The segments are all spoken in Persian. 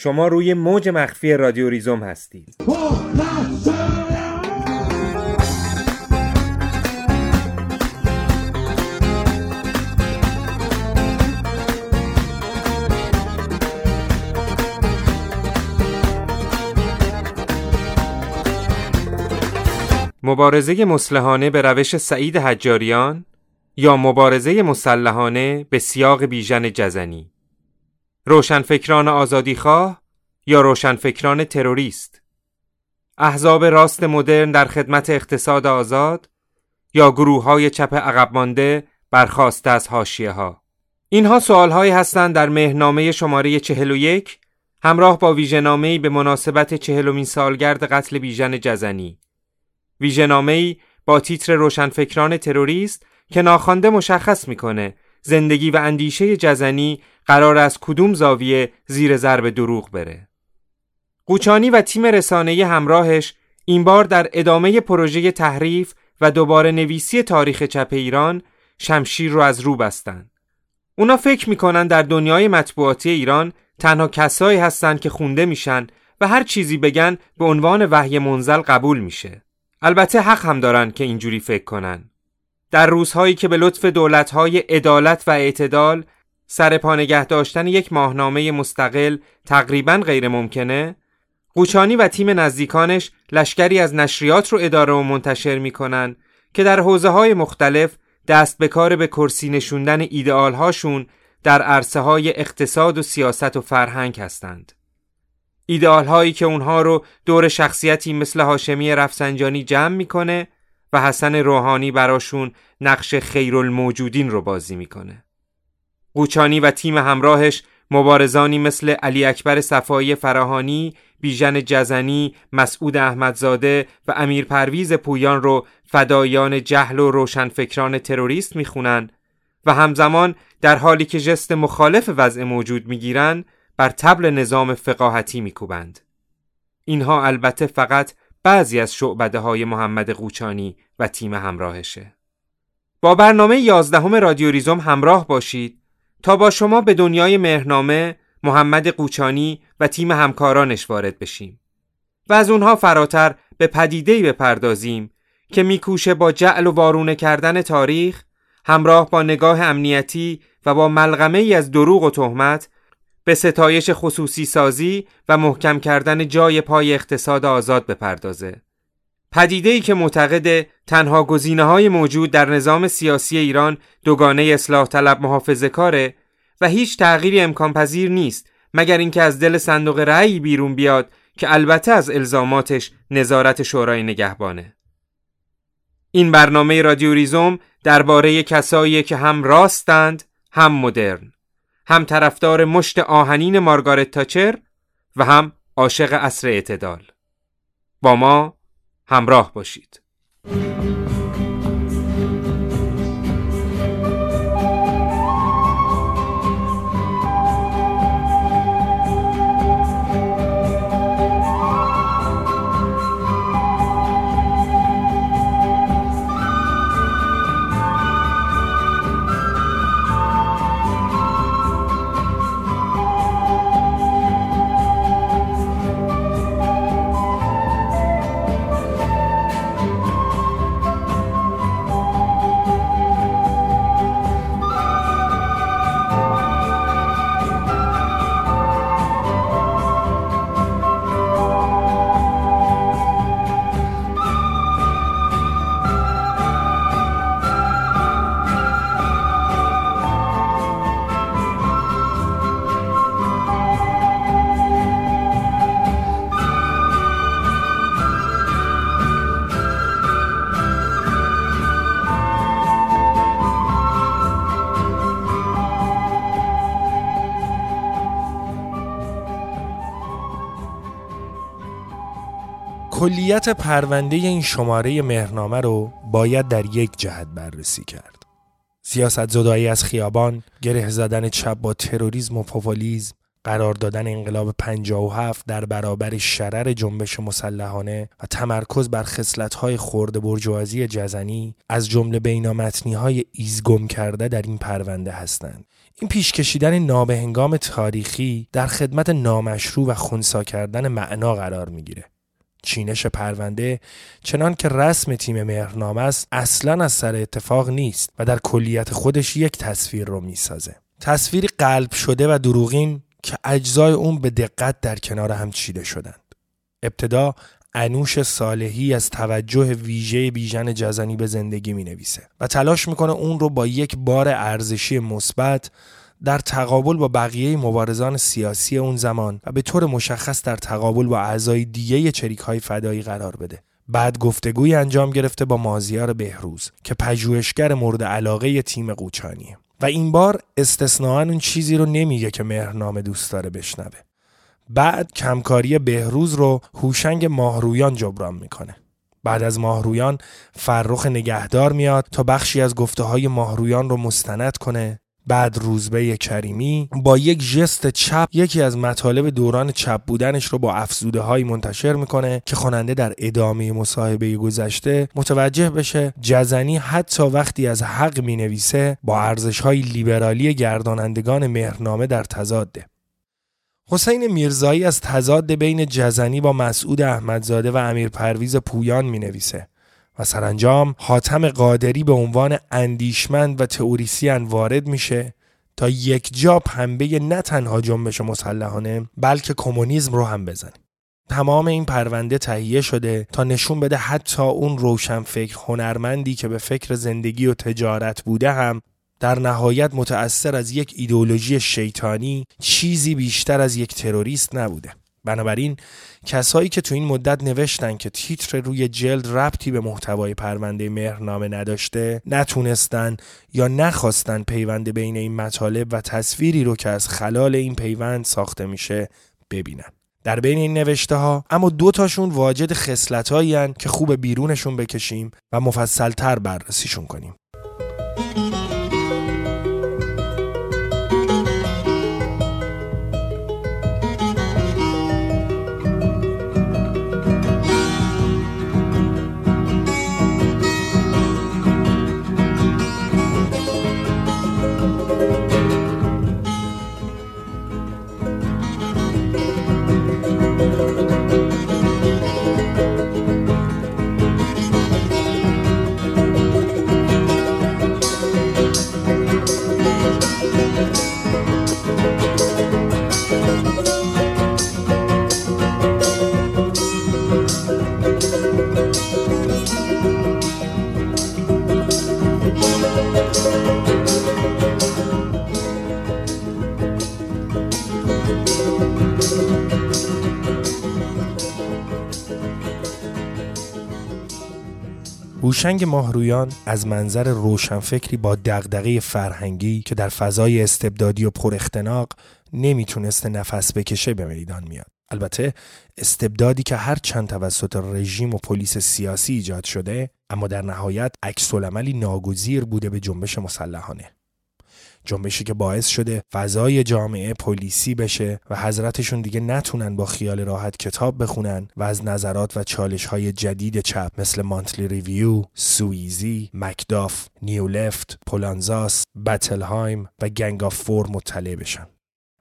شما روی موج مخفی رادیو ریزوم هستید. مبارزه مسلحانه به روش سعید حجاریان یا مبارزه مسلحانه به سیاق بیژن جزنی؟ روشنفکران آزادیخواه یا روشنفکران تروریست؟ احزاب راست مدرن در خدمت اقتصاد آزاد یا گروه های چپ عقب مانده برخواسته از حاشیه ها اینها سوال هایی هستند در مهنامه شماره 41 همراه با ویژنامه‌ای به مناسبت چهلمین سالگرد قتل بیژن جزنی. ویژنامه‌ای با تیتر روشنفکران تروریست که ناخوانده مشخص می‌کنه زندگی و اندیشه جزنی قرار از کدوم زاویه زیر ضرب دروغ بره. قوچانی و تیم رسانه همراهش این بار در ادامه پروژه تحریف و دوباره نویسی تاریخ چپ ایران شمشیر رو از رو بستن. اونا فکر می‌کنن در دنیای مطبوعاتی ایران تنها کسایی هستن که خونده میشن و هر چیزی بگن به عنوان وحی منزل قبول میشه. البته حق هم دارن که اینجوری فکر کنن. در روزهایی که به لطف دولتهای عدالت و اعتدال سر پا نگه داشتن یک ماهنامه مستقل تقریبا غیر ممکنه قوچانی و تیم نزدیکانش لشکری از نشریات رو اداره و منتشر می‌کنن که در حوزه های مختلف دست به کار به کرسی نشوندن ایدئال هاشون در عرصه های اقتصاد و سیاست و فرهنگ هستند. ایدئال هایی که اونها رو دور شخصیتی مثل هاشمی رفسنجانی جمع می‌کنه و حسن روحانی براشون نقش خیرالموجودین رو بازی می‌کنه. قوچانی و تیم همراهش مبارزانی مثل علی اکبر صفایی فراهانی، بیژن جزنی، مسعود احمدزاده و امیر پرویز پویان رو فدایان جهل و روشنفکران تروریست می‌خونن و همزمان در حالی که جست مخالف وضع موجود می‌گیرن بر تبل نظام فقاهتی میکوبند. اینها البته فقط بعضی از شعبده های محمد قوچانی و تیم همراهشه. با برنامه یازدهم رادیو ریزوم همراه باشید تا با شما به دنیای مهرنامه محمد قوچانی و تیم همکارانش وارد بشیم و از اونها فراتر به پدیده‌ای بپردازیم که میکوشه با جعل و وارونه کردن تاریخ همراه با نگاه امنیتی و با ملغمه ای از دروغ و تهمت به ستایش خصوصی سازی و محکم کردن جای پای اقتصاد آزاد بپردازه. پدیده ای که معتقد تنها گزینه های موجود در نظام سیاسی ایران دوگانه اصلاح طلب محافظه کاره و هیچ تغییری امکان پذیر نیست مگر اینکه از دل صندوق رأی بیرون بیاد که البته از الزاماتش نظارت شورای نگهبانه. این برنامه رادیو ریزوم درباره کسایی که هم راستند هم مدرن هم طرفدار مشت آهنین مارگارت تاچر و هم عاشق عصر اعتدال با ما همراه باشید. کلیت پرونده این شماره مهرنامه رو باید در یک جهت بررسی کرد. سیاست زدایی از خیابان، گره زدن چپ با تروریسم و پوپولیزم، قرار دادن انقلاب 57 در برابر شرر جنبش مسلحانه و تمرکز بر خصلت‌های خرد برجوازی جزنی از جمله بینامتنی‌های ایزگم کرده در این پرونده هستند. این پیش کشیدن نابهنگام تاریخی در خدمت نامشروع و خونسا کردن معنا قرار می‌گیره. چینش پرونده چنان که رسم تیم مهرنامه است اصلا از سر اتفاق نیست و در کلیت خودش یک تصویر رو می‌سازه. تصویری قلب شده و دروغین که اجزای اون به دقت در کنار هم چیده شدند. ابتدا انوش صالحی از توجه ویژه بیژن جزنی به زندگی می نویسه و تلاش می‌کنه اون رو با یک بار ارزشی مثبت در تقابل با بقیه مبارزان سیاسی اون زمان و به طور مشخص در تقابل با اعضای دیگه چریک های فدایی قرار بده. بعد گفتگوی انجام گرفته با مازیار بهروز که پژوهشگر مورد علاقه تیم قوچانیه. و این بار استثناا اون چیزی رو نمیگه که مهرنامه دوست داره بشنوه بعد کمکاری بهروز رو هوشنگ ماهرویان جبران می‌کنه بعد از ماهرویان فرخ نگهدار میاد تا بخشی از گفته های ماهرویان رو مستند کنه بعد روزبه کریمی با یک ژست چپ یکی از مطالب دوران چپ بودنش رو با افزوده های منتشر می‌کنه که خواننده در ادامه مصاحبه گذشته متوجه بشه جزنی حتی وقتی از حق می نویسه با ارزش های لیبرالی گردانندگان مهرنامه در تضاده حسین میرزایی از تضاد بین جزنی با مسعود احمدزاده و امیر پرویز پویان می نویسه و سرانجام حاتم قادری به عنوان اندیشمند و تئوریسین وارد میشه تا یک جا پنبه نه تنها جنبش مسلحانه بلکه کمونیسم رو هم بزنه. تمام این پرونده تهیه شده تا نشون بده حتی اون روشن فکر هنرمندی که به فکر زندگی و تجارت بوده هم در نهایت متأثر از یک ایدولوژی شیطانی چیزی بیشتر از یک تروریست نبوده. بنابراین کسایی که تو این مدت نوشتن که تیتر روی جلد ربطی به محتوای پرونده مهرنامه نداشته نتونستن یا نخواستن پیوند بین این مطالب و تصویری رو که از خلال این پیوند ساخته میشه ببینن. در بین این نوشته ها اما دو تاشون واجد خصلت که خوب بیرونشون بکشیم و مفصلتر بررسیشون کنیم. هوشنگ ماهرویان از منظر روشنفکری با دغدغه فرهنگی که در فضای استبدادی و پر اختناق نمی‌تونسته نفس بکشه به میدان میاد. البته استبدادی که هر چند توسط رژیم و پلیس سیاسی ایجاد شده اما در نهایت عکس ناگزیر بوده به جنبش مسلحانه. جنبشی که باعث شده فضای جامعه پلیسی بشه و حضرتشون دیگه نتونن با خیال راحت کتاب بخونن و از نظرات و چالش های جدید چپ مثل Monthly Review، سویزی، مکداف، New Left، پولانزاس، بتلهایم و Gang of Four مطلع بشن.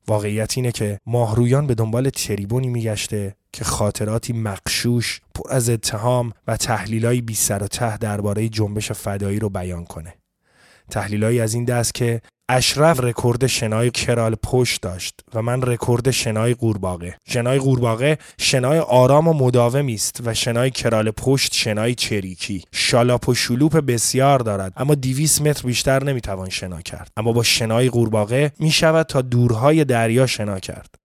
واقعیت اینه که ماهرویان به دنبال تریبونی میگشته که خاطراتی مغشوش پر از اتهام و تحلیلایی بی سر و ته درباره جنبش فدایی رو بیان کنه. تحلیلایی از این دست که اشرف رکورد شنای کرال پشت داشت و من رکورد شنای قورباغه. شنای قورباغه شنای آرام و مداومی است و شنای کرال پشت شنای چریکی. شالاپ و شلوپ بسیار دارد اما 200 متر بیشتر نمی‌توان شنا کرد. اما با شنای قورباغه می شود تا دورهای دریا شنا کرد.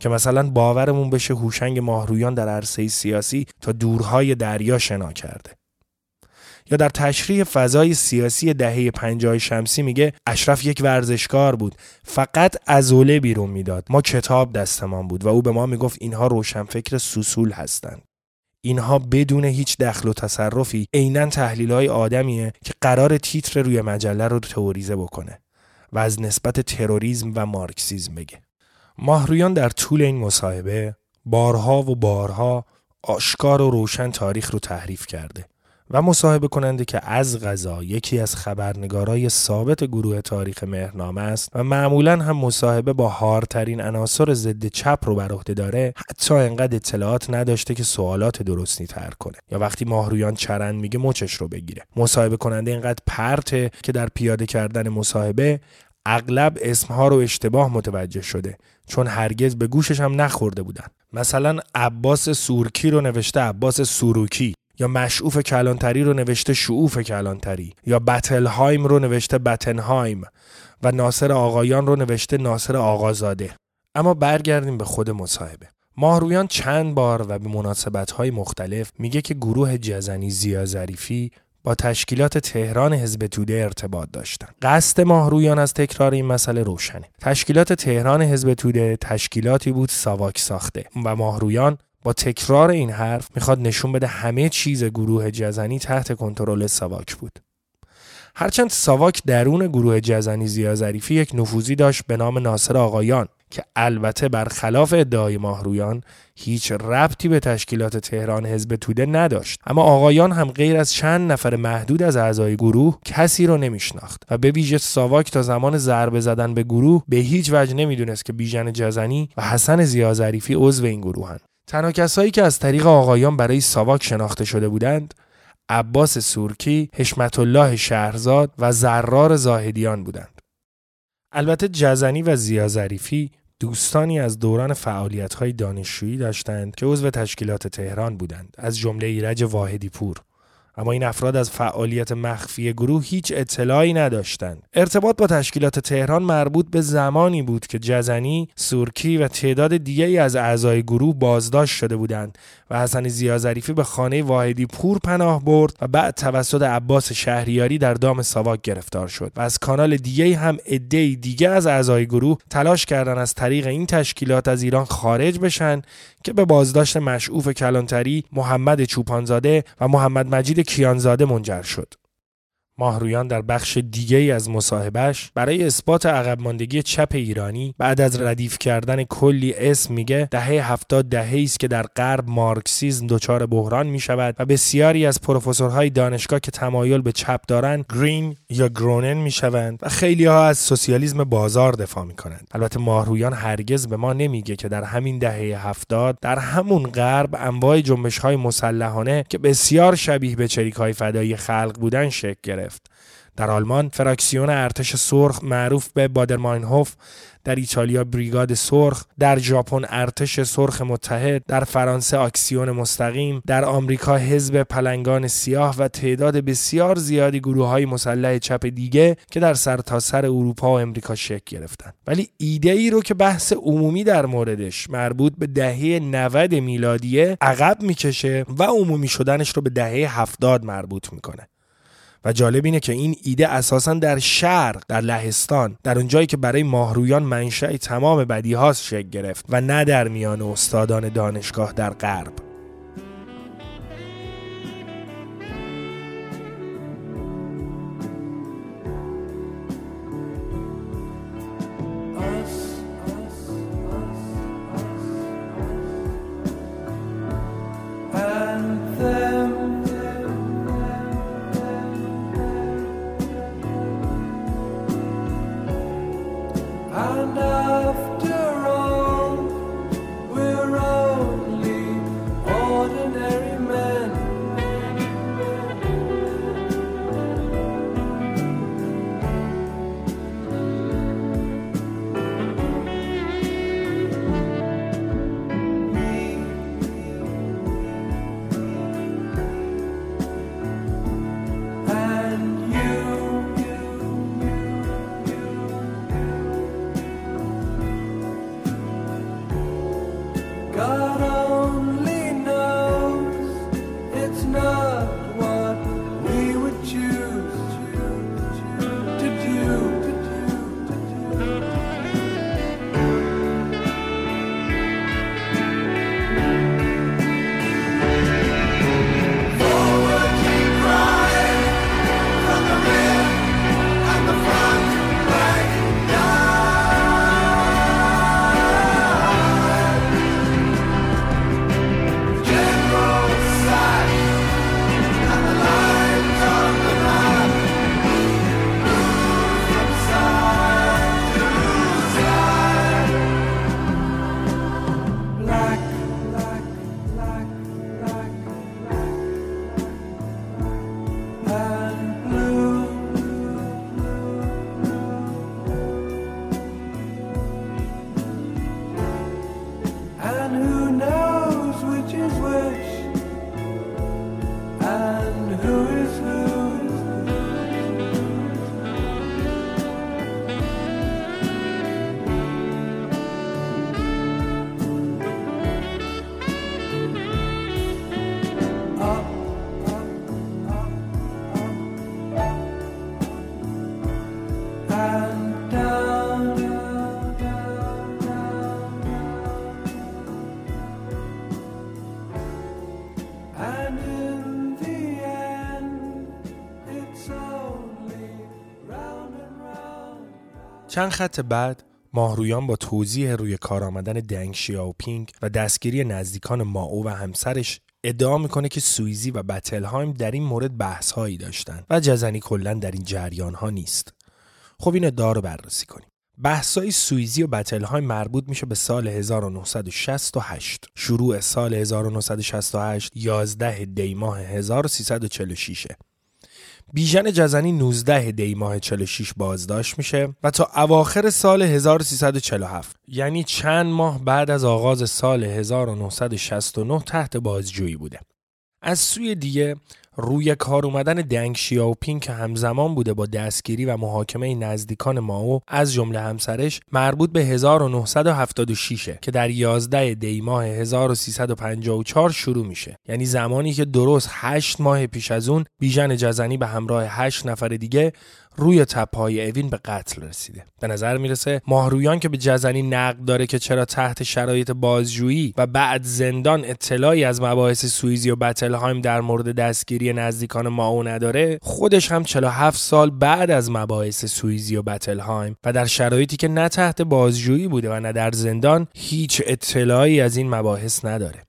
که مثلا باورمون بشه هوشنگ ماهرویان در عرصه سیاسی تا دورهای دریا شنا کرده. یا در تشریح فضای سیاسی دهه پنجاه شمسی میگه اشرف یک ورزشکار بود. فقط ازوله بیرون می‌داد. ما کتاب دستمان بود و او به ما می‌گفت اینها روشنفکر سوسول هستند. اینها بدون هیچ دخل و تصرفی عینا تحلیل های آدمیه که قرار تیتر روی مجله رو تئوریزه بکنه و از نسبت تروریسم و مارکسیزم بگه. ماهرویان در طول این مصاحبه بارها و بارها آشکار و روشن تاریخ رو تحریف کرده. و مصاحبه کننده که از غذا یکی از خبرنگارای ثابت گروه تاریخ مهرنامه است و معمولا هم مصاحبه با هارترین عناصر ضد چپ رو بر عهده داره حتی انقدر اطلاعات نداشته که سوالات درستی تر کنه. یا وقتی ماهرویان چرند میگه مچش رو بگیره. مصاحبه کننده اینقدر پرته که در پیاده کردن مصاحبه اغلب اسمها رو اشتباه متوجه شده چون هرگز به گوشش هم نخورده بودن. مثلا عباس سورکی رو نوشته عباس سوروکی. یا مشعوف کلانتری رو نوشته شعوف کلانتری یا بتلهایم رو نوشته بتنهایم و ناصر آقایان رو نوشته ناصر آقازاده اما برگردیم به خود مصاحبه ماهرویان چند بار و به مناسبت مختلف میگه که گروه جزنی زیا ظریفی با تشکیلات تهران حزب توده ارتباط داشتند. قصد ماهرویان از تکرار این مسئله روشنه. تشکیلات تهران حزب توده تشکیلاتی بود ساواک ساخته و ماهرویان با تکرار این حرف می‌خواد نشون بده همه چیز گروه جزنی تحت کنترل ساواک بود. هرچند ساواک درون گروه جزنی زیا ظریفی یک نفوذی داشت به نام ناصر آقایان که البته برخلاف ادعای ماهرویان هیچ ربطی به تشکیلات تهران حزب توده نداشت اما آقایان هم غیر از چند نفر محدود از اعضای گروه کسی رو نمیشناخت و به ویژه ساواک تا زمان ضربه زدن به گروه به هیچ وجه نمی‌دونست که بیژن جزنی و حسن زیاظریفی عضو این گروهن تنها کسایی که از طریق آقایان برای ساواک شناخته شده بودند عباس سورکی، حشمت الله شهرزاد و زرار زاهدیان بودند. البته جزنی و زیا ظریفی دوستانی از دوران فعالیت های دانشجویی داشتند که عضو تشکیلات تهران بودند از جمله ایرج واحدی پور اما این افراد از فعالیت مخفی گروه هیچ اطلاعی نداشتند. ارتباط با تشکیلات تهران مربوط به زمانی بود که جزنی، سورکی و تعداد دیگری از اعضای گروه بازداشت شده بودند و حسن زیازریفی به خانه واحدی پور پناه برد و بعد توسط عباس شهریاری در دام ساواک گرفتار شد و از کانال دیگه هم عده دیگه از اعضای گروه تلاش کردن از طریق این تشکیلات از ایران خارج بشن که به بازداشت مشعوف کلانتری محمد چوپانزاده و محمد مجید کیانزاده منجر شد. ماهرویان در بخش دیگه ای از مصاحبهش برای اثبات عقب ماندگی چپ ایرانی بعد از ردیف کردن کلی اسم میگه دهه هفتاد دهه است که در غرب مارکسیزم دچار بحران می شود و بسیاری از پروفسورهای دانشگاه که تمایل به چپ دارند گرین یا گرونن می شوند و خیلی ها از سوسیالیسم بازار دفاع می کنند البته ماهرویان هرگز به ما نمیگه که در همین دهه هفتاد در همون غرب انواع جنبش های مسلحانه که بسیار شبیه به چریک های فدایی خلق بودن شکل گرفت. در آلمان فراکسیون ارتش سرخ معروف به بادرماینهوف در ایتالیا بریگاد سرخ در ژاپن ارتش سرخ متحد در فرانسه آکسیون مستقیم در آمریکا حزب پلنگان سیاه و تعداد بسیار زیادی گروه های مسلح چپ دیگه که در سرتاسر سر اروپا و امریکا شکل گرفتن ولی ایده ای رو که بحث عمومی در موردش مربوط به دهه 90 میلادیه عقب می‌کشه و عمومی شدنش رو به دهه 70 مربوط می‌کنه. و جالب اینه که این ایده اساسا در شرق در لهستان در اونجایی که برای ماهرویان منشأ تمام بدی هاست شکل گرفت و نه در میان استادان دانشگاه در غرب. of. چند خط بعد ماهرویان با توضیح روی کار آمدن دنگ شیاوپینگ و دستگیری نزدیکان ماو و همسرش ادعا می‌کنه که سویزی و بتلهایم در این مورد بحث هایی داشتن و جزنی کلا در این جریان ها نیست. خب این ادعا رو بررسی کنیم. بحثای سویزی و بتلهایم مربوط میشه به سال 1968 شروع سال 1968 11 دی ماه 1346 بیژن جزنی 19 دی ماه 46 بازداشت میشه و تا اواخر سال 1347 یعنی چند ماه بعد از آغاز سال 1969 تحت بازجویی بوده. از سوی دیگه روی کار اومدن دنگ شیاوپین که همزمان بوده با دستگیری و محاکمه نزدیکان ماو از جمله همسرش مربوط به 1976 که در 11 دی ماه 1354 شروع میشه. یعنی زمانی که درست 8 ماه پیش از اون بیژن جزنی به همراه 8 نفر دیگه روی تپهای اوین به قتل رسیده. به نظر می‌رسه ماهرویان که به جزنی نقد داره که چرا تحت شرایط بازجویی و بعد زندان اطلاعی از مباحث سویزی و بتلهایم در مورد دستگیری نزدیکان ماو نداره خودش هم 47 سال بعد از مباحث سویزی و بتلهایم و در شرایطی که نه تحت بازجویی بوده و نه در زندان هیچ اطلاعی از این مباحث نداره.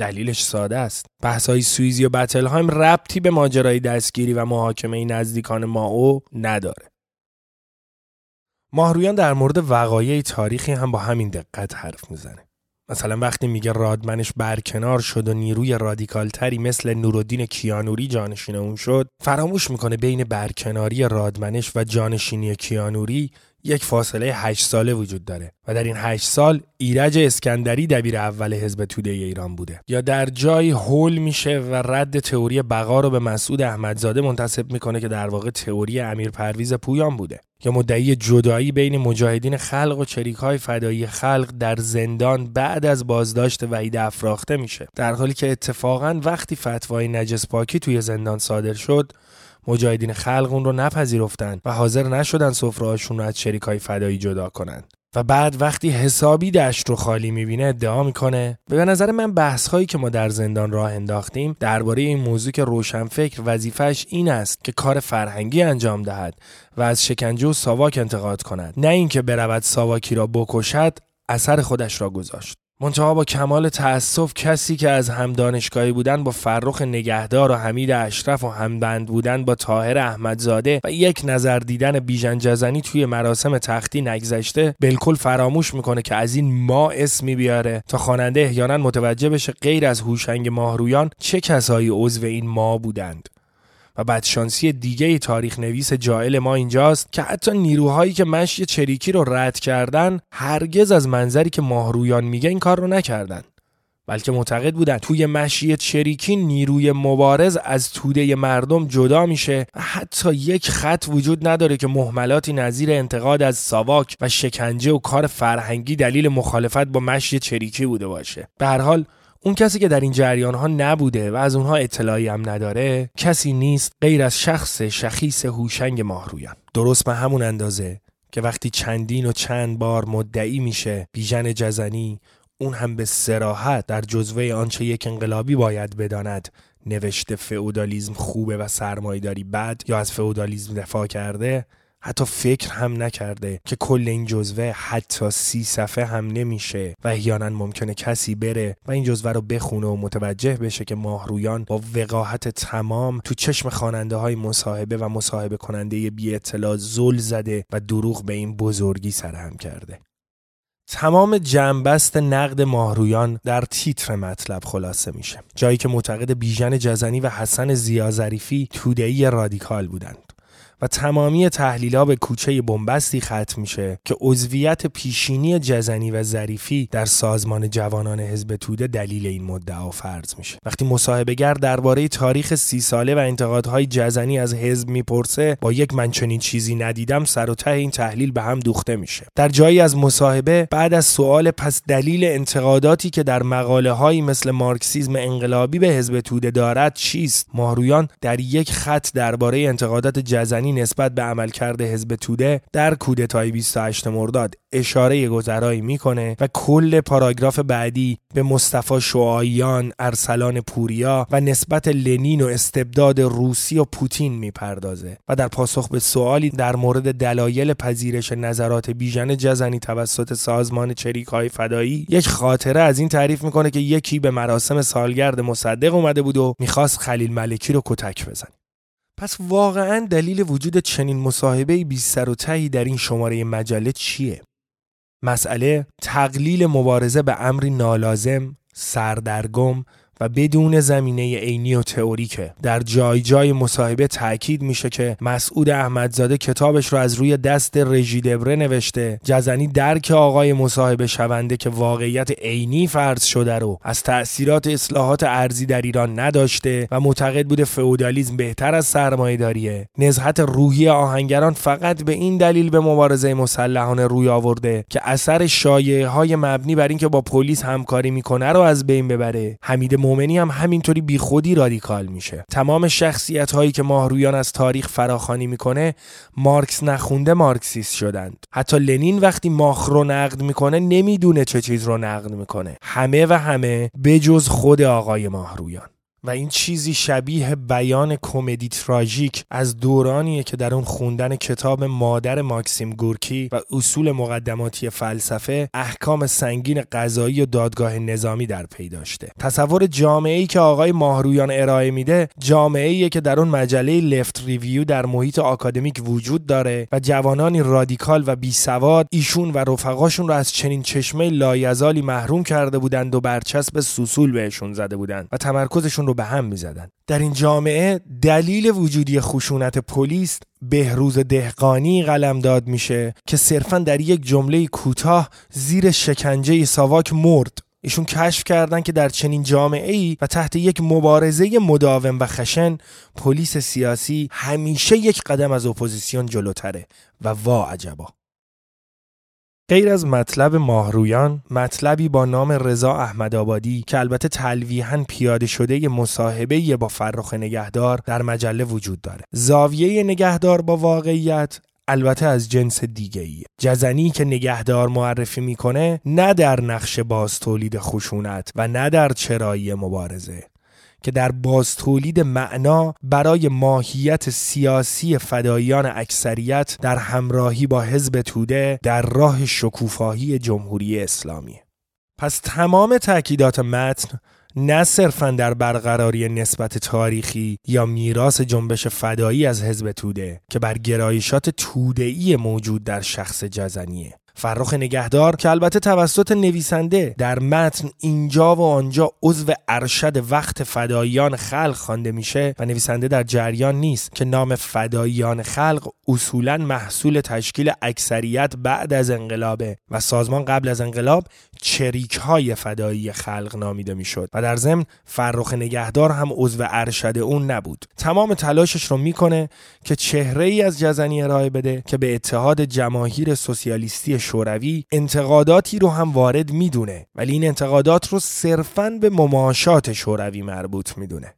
دلیلش ساده است. بحث‌های سویزی و بتلهایم ربطی به ماجرای دستگیری و محاکمه نزدیکان ماو نداره. ماهرویان در مورد وقایع تاریخی هم با همین دقت حرف می‌زنه. مثلا وقتی میگه رادمنش برکنار شد و نیروی رادیکالتری مثل نورالدین کیانوری جانشین اون شد فراموش می‌کنه بین برکناری رادمنش و جانشینی کیانوری یک فاصله 8 ساله وجود داره و در این 8 سال ایرج اسکندری دبیر اول حزب توده ایران بوده. یا در جای هول میشه و رد تئوری بقا رو به مسعود احمدزاده منتسب می‌کنه که در واقع تئوری امیر پرویز پویان بوده. یا مدعی جدایی بین مجاهدین خلق و چریک های فدایی خلق در زندان بعد از بازداشت وحید افراخته میشه. در حالی که اتفاقا وقتی فتوای نجس پاکی توی زندان صادر شد مجاهدین خلق اون رو نپذیرفتن و حاضر نشدن سفرهاشون رو از شریکای فدایی جدا کنن. و بعد وقتی حسابی دشت رو خالی می‌بینه ادعا می‌کنه به نظر من بحث هایی که ما در زندان راه انداختیم درباره این موضوع که روشنفکر وظیفش این است که کار فرهنگی انجام دهد و از شکنجه و ساواک انتقاد کند. نه اینکه برود ساواکی را بکشد اثر خودش را گذاشت. منتها با کمال تأسف کسی که از هم دانشگاهی بودن با فرخ نگهدار و حمید اشرف و همبند بودن با تاهر احمدزاده و یک نظر دیدن بیژن جزنی توی مراسم تختی نگذشته بالکل فراموش می‌کنه که از این ما اسمی بیاره تا خواننده احیانا متوجه بشه غیر از هوشنگ ماهرویان چه کسایی عضو این ما بودند. و بدشانسی دیگه تاریخ نویس جائل ما اینجاست که حتی نیروهایی که مشی چریکی رو رد کردن هرگز از منظری که ماهرویان میگه این کار رو نکردن. بلکه معتقد بودن توی مشی چریکی نیروی مبارز از توده مردم جدا میشه حتی یک خط وجود نداره که محملاتی نظیر انتقاد از ساواک و شکنجه و کار فرهنگی دلیل مخالفت با مشی چریکی بوده باشه. به هر حال اون کسی که در این جریان ها نبوده و از اونها اطلاعی هم نداره کسی نیست غیر از شخص شخیص هوشنگ ماهرویان درست به همون اندازه که وقتی چندین و چند بار مدعی میشه بیژن جزنی اون هم به سراحت در جزوه آنچه یک انقلابی باید بداند نوشته فئودالیزم خوبه و سرمایداری بد یا از فئودالیزم دفاع کرده حتی فکر هم نکرده که کل این جزوه حتی سی صفحه هم نمیشه و احیانا ممکنه کسی بره و این جزوه رو بخونه و متوجه بشه که ماهرویان با وقاحت تمام تو چشم خواننده های مصاحبه و مصاحبه کننده بی اطلاع زل زده و دروغ به این بزرگی سرهم کرده. تمام جنبست نقد ماهرویان در تیتر مطلب خلاصه میشه. جایی که معتقد بیژن جزنی و حسن زیازریفی تودهی رادیکال بودند. و تمامی تحلیلا به کوچه بنبستی ختم میشه که عضویت پیشینی جزنی و ظریفی در سازمان جوانان حزب توده دلیل این مدعا فرض میشه. وقتی مصاحبهگر درباره تاریخ سی ساله و انتقادهای جزنی از حزب می‌پرسه با یک من چنین چیزی ندیدم سر و ته این تحلیل به هم دوخته میشه. در جایی از مصاحبه بعد از سوال پس دلیل انتقاداتی که در مقاله هایی مثل مارکسیزم انقلابی به حزب توده دارد چیست؟ ماهرویان در یک خط درباره انتقادات جزنی جزنی نسبت به عملکرد حزب توده در کودتای 28 مرداد اشاره گذرایی می‌کنه و کل پاراگراف بعدی به مصطفی شعایان، ارسلان پوریا و نسبت لنین و استبداد روسی و پوتین می‌پردازه و در پاسخ به سوالی در مورد دلایل پذیرش نظرات بیژن جزنی توسط سازمان چریک های فدایی یک خاطره از این تعریف می‌کنه که یکی به مراسم سالگرد مصدق اومده بود و می‌خواست خلیل ملکی رو کتک بزنه. پس واقعا دلیل وجود چنین مصاحبه بی سر و تهی در این شماره مجله چیه؟ مسئله تقلیل مبارزه به امری نالازم، سردرگم و بدون زمینه عینی و تئوریکه. در جای جای مصاحبه تاکید میشه که مسعود احمدزاده کتابش رو از روی دست رژی دبره نوشته جزنی درک آقای مصاحبه شونده که واقعیت عینی فرض شده رو از تأثیرات اصلاحات ارزی در ایران نداشته و معتقد بوده فئودالیسم بهتر از سرمایه‌داریه. نزهت روحی آهنگران فقط به این دلیل به مبارزه مسلحانه روی آورده که اثر شایعه های مبنی بر اینکه با پلیس همکاری می‌کنه رو از بین ببره. حمید مومنی هم همینطوری بیخودی رادیکال میشه. تمام شخصیت هایی که ماهرویان از تاریخ فراخوانی می‌کنه مارکس نخونده مارکسیست شدند. حتی لنین وقتی ماخ رو نقد می‌کنه نمی‌دونه چه چیز رو نقد می‌کنه. همه و همه بجز خود آقای ماهرویان. و این چیزی شبیه بیان کمدی تراژیک از دورانیه که در اون خوندن کتاب مادر ماکسیم گورکی و اصول مقدماتی فلسفه احکام سنگین قضایی و دادگاه نظامی در پی داشته. تصور جامعه ای که آقای ماهرویان ارائه میده جامعه ای که در اون مجله Left Review در محیط آکادمیک وجود داره و جوانانی رادیکال و بی سواد ایشون و رفقاشون رو از چنین چشمه لایزالی محروم کرده بودند و برچسب سوسول بهشون زده بودند و تمرکزشون رو به هم می‌زدن. در این جامعه دلیل وجودی خشونت پلیس بهروز دهقانی داد میشه که صرفا در یک جمله کوتاه زیر شکنجه ساواک مرد. ایشون کشف کردن که در چنین جامعه ای و تحت یک مبارزه مداوم و خشن پلیس سیاسی همیشه یک قدم از اپوزیسیون جلوتره. و وا عجبا. غیر از مطلب ماهرویان مطلبی با نام رضا احمدآبادی که البته تلویحا پیاده شده مصاحبه با فرخ نگهدار در مجله وجود داره. زاویه نگهدار با واقعیت البته از جنس دیگه ای جزنی که نگهدار معرفی می‌کنه نه در نقش باز تولید خشونت و نه در چرایی مبارزه. که در باز تولید معنا برای ماهیت سیاسی فدایان اکثریت در همراهی با حزب توده در راه شکوفاهی جمهوری اسلامی. پس تمام تاکیدات متن نه صرفا در برقراری نسبت تاریخی یا میراث جنبش فدایی از حزب توده که بر گرایشات توده‌ای موجود در شخص جزنیه. فرخ نگهدار که البته توسط نویسنده در متن اینجا و آنجا عضو ارشد وقت فداییان خلق خوانده میشه و نویسنده در جریان نیست که نام فداییان خلق اصولا محصول تشکیل اکثریت بعد از انقلابه و سازمان قبل از انقلاب چریک های فدایی خلق نامیده می‌شد و در ضمن فرخ نگهدار هم عضو ارشد اون نبود. تمام تلاشش رو می‌کنه که چهره ای از جزنی ارائه بده که به اتحاد جماهیر سوسیالیستی شوروی انتقاداتی رو هم وارد می‌دونه. ولی این انتقادات رو صرفاً به مماشات شوروی مربوط می‌دونه.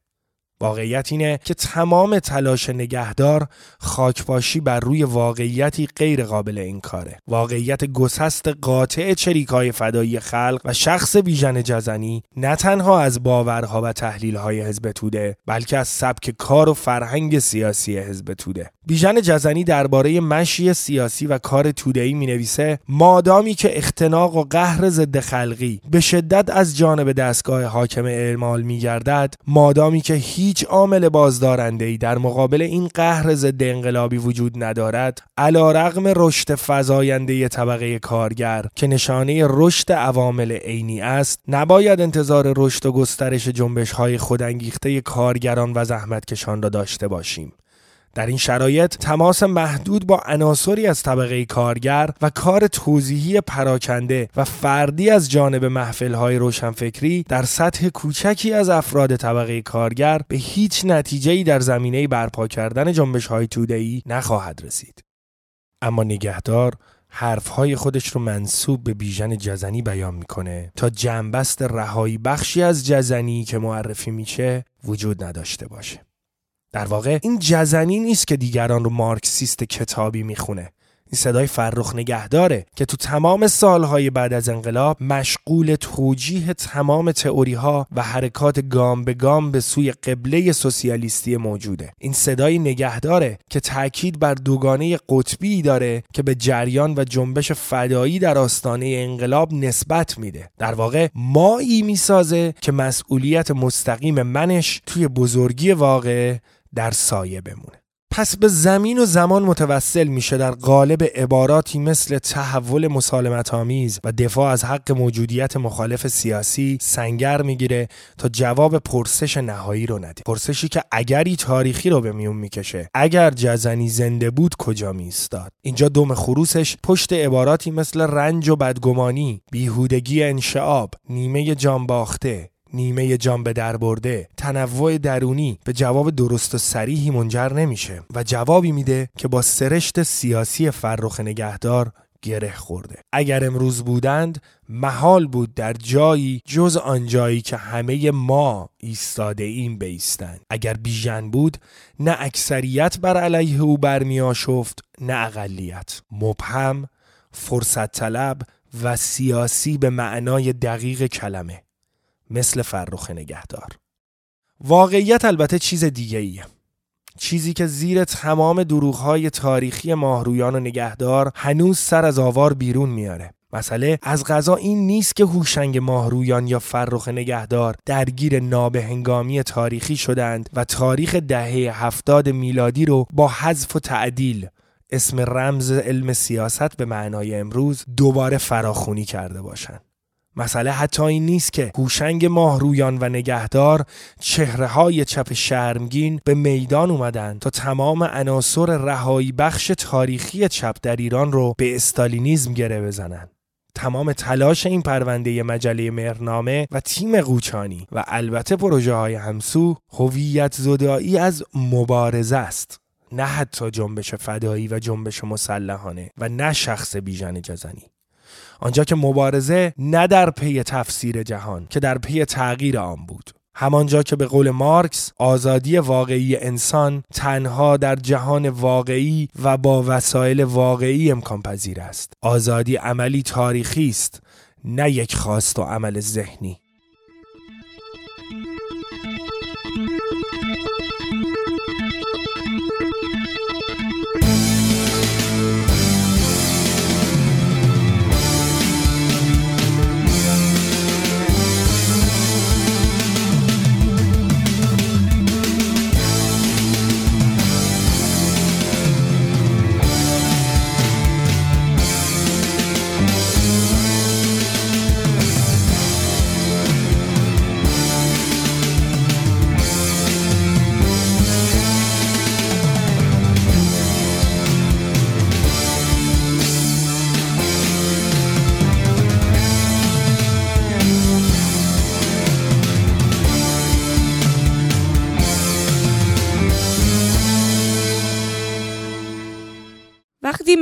واقعیت اینه که تمام تلاش نگهدار خاکپاشی بر روی واقعیتی غیر قابل این کاره واقعیت گسست قاطع چریکای فدایی خلق و شخص بیژن جزنی نه تنها از باورها و تحلیلهای حزب توده بلکه از سبک کار و فرهنگ سیاسی حزب توده. بیژن جزنی درباره مشی سیاسی و کار توده‌ای می نویسه مادامی که اختناق و قهر ضد خلقی به شدت از جانب دستگاه حاکم اعمال می گردد مادامی که هیچ عامل بازدارنده ای در مقابل این قهر ضد انقلابی وجود ندارد علا رغم رشد فزاینده طبقه کارگر که نشانه رشد عوامل عینی است نباید انتظار رشد و گسترش جنبش های خودانگیخته کارگران و زحمتکشان را داشته باشیم. در این شرایط تماس محدود با عناصری از طبقه کارگر و کار توضیحی پراکنده و فردی از جانب محفلهای روشنفکری در سطح کوچکی از افراد طبقه کارگر به هیچ نتیجه‌ای در زمینه برپا کردن جنبش های توده‌ای نخواهد رسید. اما نگهدار حرفهای خودش رو منصوب به بیژن جزنی بیان می‌کنه تا جنبست رهایی بخشی از جزنی که معرفی میشه وجود نداشته باشه. در واقع این جزنی نیست که دیگران رو مارکسیست کتابی می‌خونه. این صدای فرخ نگهداره که تو تمام سالهای بعد از انقلاب مشغول توجیه تمام تئوری ها و حرکات گام به گام به سوی قبله سوسیالیستی موجوده. این صدای نگهداره که تاکید بر دوگانه قطبی داره که به جریان و جنبش فدایی در آستانه انقلاب نسبت میده. در واقع مایی می‌سازه که مسئولیت مستقیم منش توی بزرگی واقع در سایه بمونه. پس به زمین و زمان متوسل میشه در قالب عباراتی مثل تحول مسالمت آمیز و دفاع از حق موجودیت مخالف سیاسی سنگر می‌گیره تا جواب پرسش نهایی رو نده. پرسشی که اگری تاریخی رو به میون می‌کشه اگر جزنی زنده بود کجا میستاد اینجا دم خروسش پشت عباراتی مثل رنج و بدگمانی بیهودگی انشعاب نیمه جانباخته نیمه جان به در برده تنوع درونی به جواب درست و سریحی منجر نمیشه و جوابی میده که با سرشت سیاسی فرخ نگهدار گره خورده. اگر امروز بودند محال بود در جایی جز آن جایی که همه ما ایستاده ایم بیستند. اگر بیژن بود نه اکثریت بر علیه او برمی آشفت نه اقلیت. مبهم فرصت طلب و سیاسی به معنای دقیق کلمه. مثل فرخ نگهدار واقعیت البته چیز دیگه ایه. چیزی که زیر تمام دروغهای تاریخی ماهرویان و نگهدار هنوز سر از آوار بیرون میاره مسئله از غذا این نیست که هوشنگ ماهرویان یا فرخ نگهدار درگیر نابهنگامی تاریخی شدند و تاریخ دهه هفتاد میلادی رو با حذف و تعدیل اسم رمز علم سیاست به معنای امروز دوباره فراخونی کرده باشند. مسئله حتی این نیست که هوشنگ ماهرویان و نگهدار چهره های چپ شرمگین به میدان اومدن تا تمام عناصر رهایی بخش تاریخی چپ در ایران رو به استالینیزم گره بزنن. تمام تلاش این پرونده مجله مرنامه و تیم قوچانی و البته پروژه های همسو هویت زدایی از مبارزه است. نه حتی جنبش فدایی و جنبش مسلحانه و نه شخص بیژن جزنی. آنجا که مبارزه نه در پی تفسیر جهان که در پی تغییر آن بود. همانجا که به قول مارکس آزادی واقعی انسان تنها در جهان واقعی و با وسایل واقعی امکان پذیر است. آزادی عملی تاریخی است نه یک خواست و عمل ذهنی.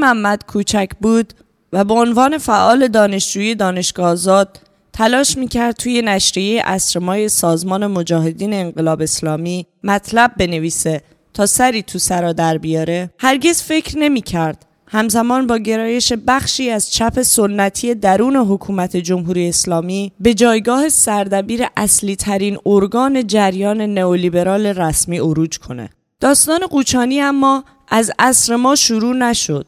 محمد کوچک بود و به عنوان فعال دانشجوی دانشگاه آزاد تلاش می‌کرد توی نشریه اسرمای سازمان مجاهدین انقلاب اسلامی مطلب بنویسه تا سری تو سرا در بیاره هرگز فکر نمی‌کرد همزمان با گرایش بخشی از چپ سنتی درون حکومت جمهوری اسلامی به جایگاه سردبیر اصلی ترین ارگان جریان نئولیبرال رسمی عروج کنه. داستان قوچانی اما از عصر ما شروع نشد.